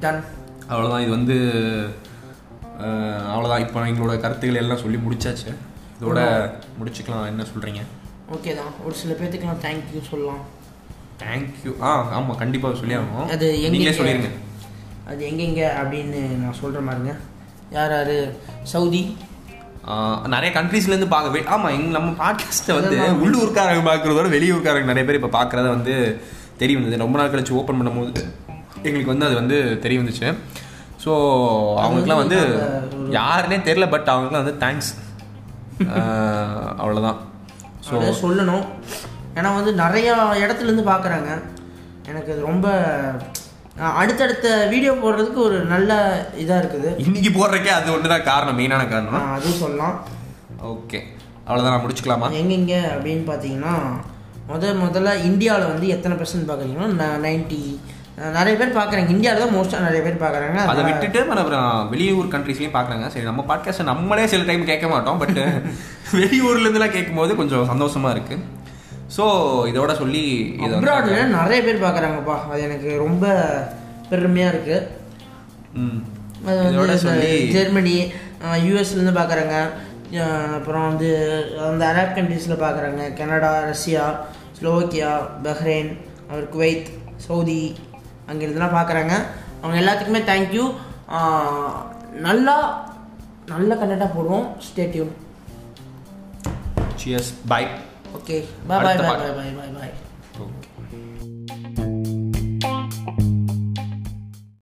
டன் அவ்வளோதான் இது வந்து அஹ், அவ்வளவுதான். இப்போ எங்களோட கருத்துக்கள் எல்லாம் சொல்லி முடிச்சாச்சு. இதோட முடிச்சுக்கலாம். என்ன சொல்றீங்க? ஓகே தான். ஒரு சில பேர்த்துக்குலாம் தேங்க்யூ சொல்லலாம். தேங்க்யூ ஆ ஆமா. கண்டிப்பா சொல்லி ஆகணும் அது எங்க நீங்களே சொல்லிருங்க. அது எங்கெங்க அப்படின்னு நான் சொல்ற மாதிரிங்க. யார் யாரு? சவுதி. நிறைய கண்ட்ரீஸ்ல இருந்து பார்க்க வே- ஆமா எங்க நம்ம பாட்காஸ்ட்டை வந்து உள்ளூர்காரங்க பார்க்கறதோட வெளியூர்காரங்க நிறைய பேர் இப்போ பார்க்கறத வந்து தெரிய வந்தது. ரொம்ப நாள் கழிச்சு ஓப்பன் பண்ணும்போது எங்களுக்கு வந்து அது வந்து தெரிய வந்துச்சு ஸோ அவங்களுக்குலாம் வந்து யாருன்னே தெரில பட் அவங்களுக்குலாம் வந்து தேங்க்ஸ் அவ்வளோதான் ஸோ சொல்லணும். ஏன்னா வந்து நிறையா இடத்துல இருந்து பார்க்குறாங்க எனக்கு ரொம்ப அடுத்தடுத்த வீடியோ போடுறதுக்கு ஒரு நல்ல இதாக இருக்குது. இன்னைக்கு போடுறக்கே அது ஒன்று தான் காரணம் மெயினான காரணம். அதுவும் சொல்லலாம். ஓகே அவ்வளோதான் நான் முடிச்சுக்கலாமா? எங்கெங்க அப்படின்னு பார்த்தீங்கன்னா முத முதல்ல இந்தியாவில் வந்து எத்தனை பர்சன்ட் பார்க்குறீங்கன்னா நைன்ட்டி நிறைய பேர் பார்க்குறாங்க. இந்தியாவில் தான் மோஸ்ட்டாக நிறைய பேர் பார்க்குறாங்க. அதை விட்டுட்டு நம்ம அப்புறம் வெளியூர் கண்ட்ரீஸ்லயும் பார்க்குறாங்க. சரி நம்ம பாட்காஸ்ட்டை நம்மளே சில டைம் கேட்க மாட்டோம். பட் வெளியூர்ல இருந்துலாம் கேட்கும்போது கொஞ்சம் சந்தோஷமா இருக்கு. ஸோ இதோட சொல்லி அப்ராடில் நிறைய பேர் பார்க்குறாங்கப்பா. அது எனக்கு ரொம்ப பெருமையாக இருக்குது இதோட சொல்லி ஜெர்மனி யூஎஸ்லேருந்து பார்க்குறாங்க. அப்புறம் வந்து அந்த அரப் கண்ட்ரீஸில் பார்க்குறாங்க. கனடா ரஷ்யா ஸ்லோவக்கியா பஹ்ரைன் அப்புறம் குவைத் சவுதி அங்கிருந்துலாம் பார்க்குறாங்க அவங்க எல்லாத்துக்குமே தேங்க்யூ நல்லா நல்ல கண்டென்ட்டாக போடுவோம். Stay tuned cheers. Bye. Okay bye bye bye. Bye bye bye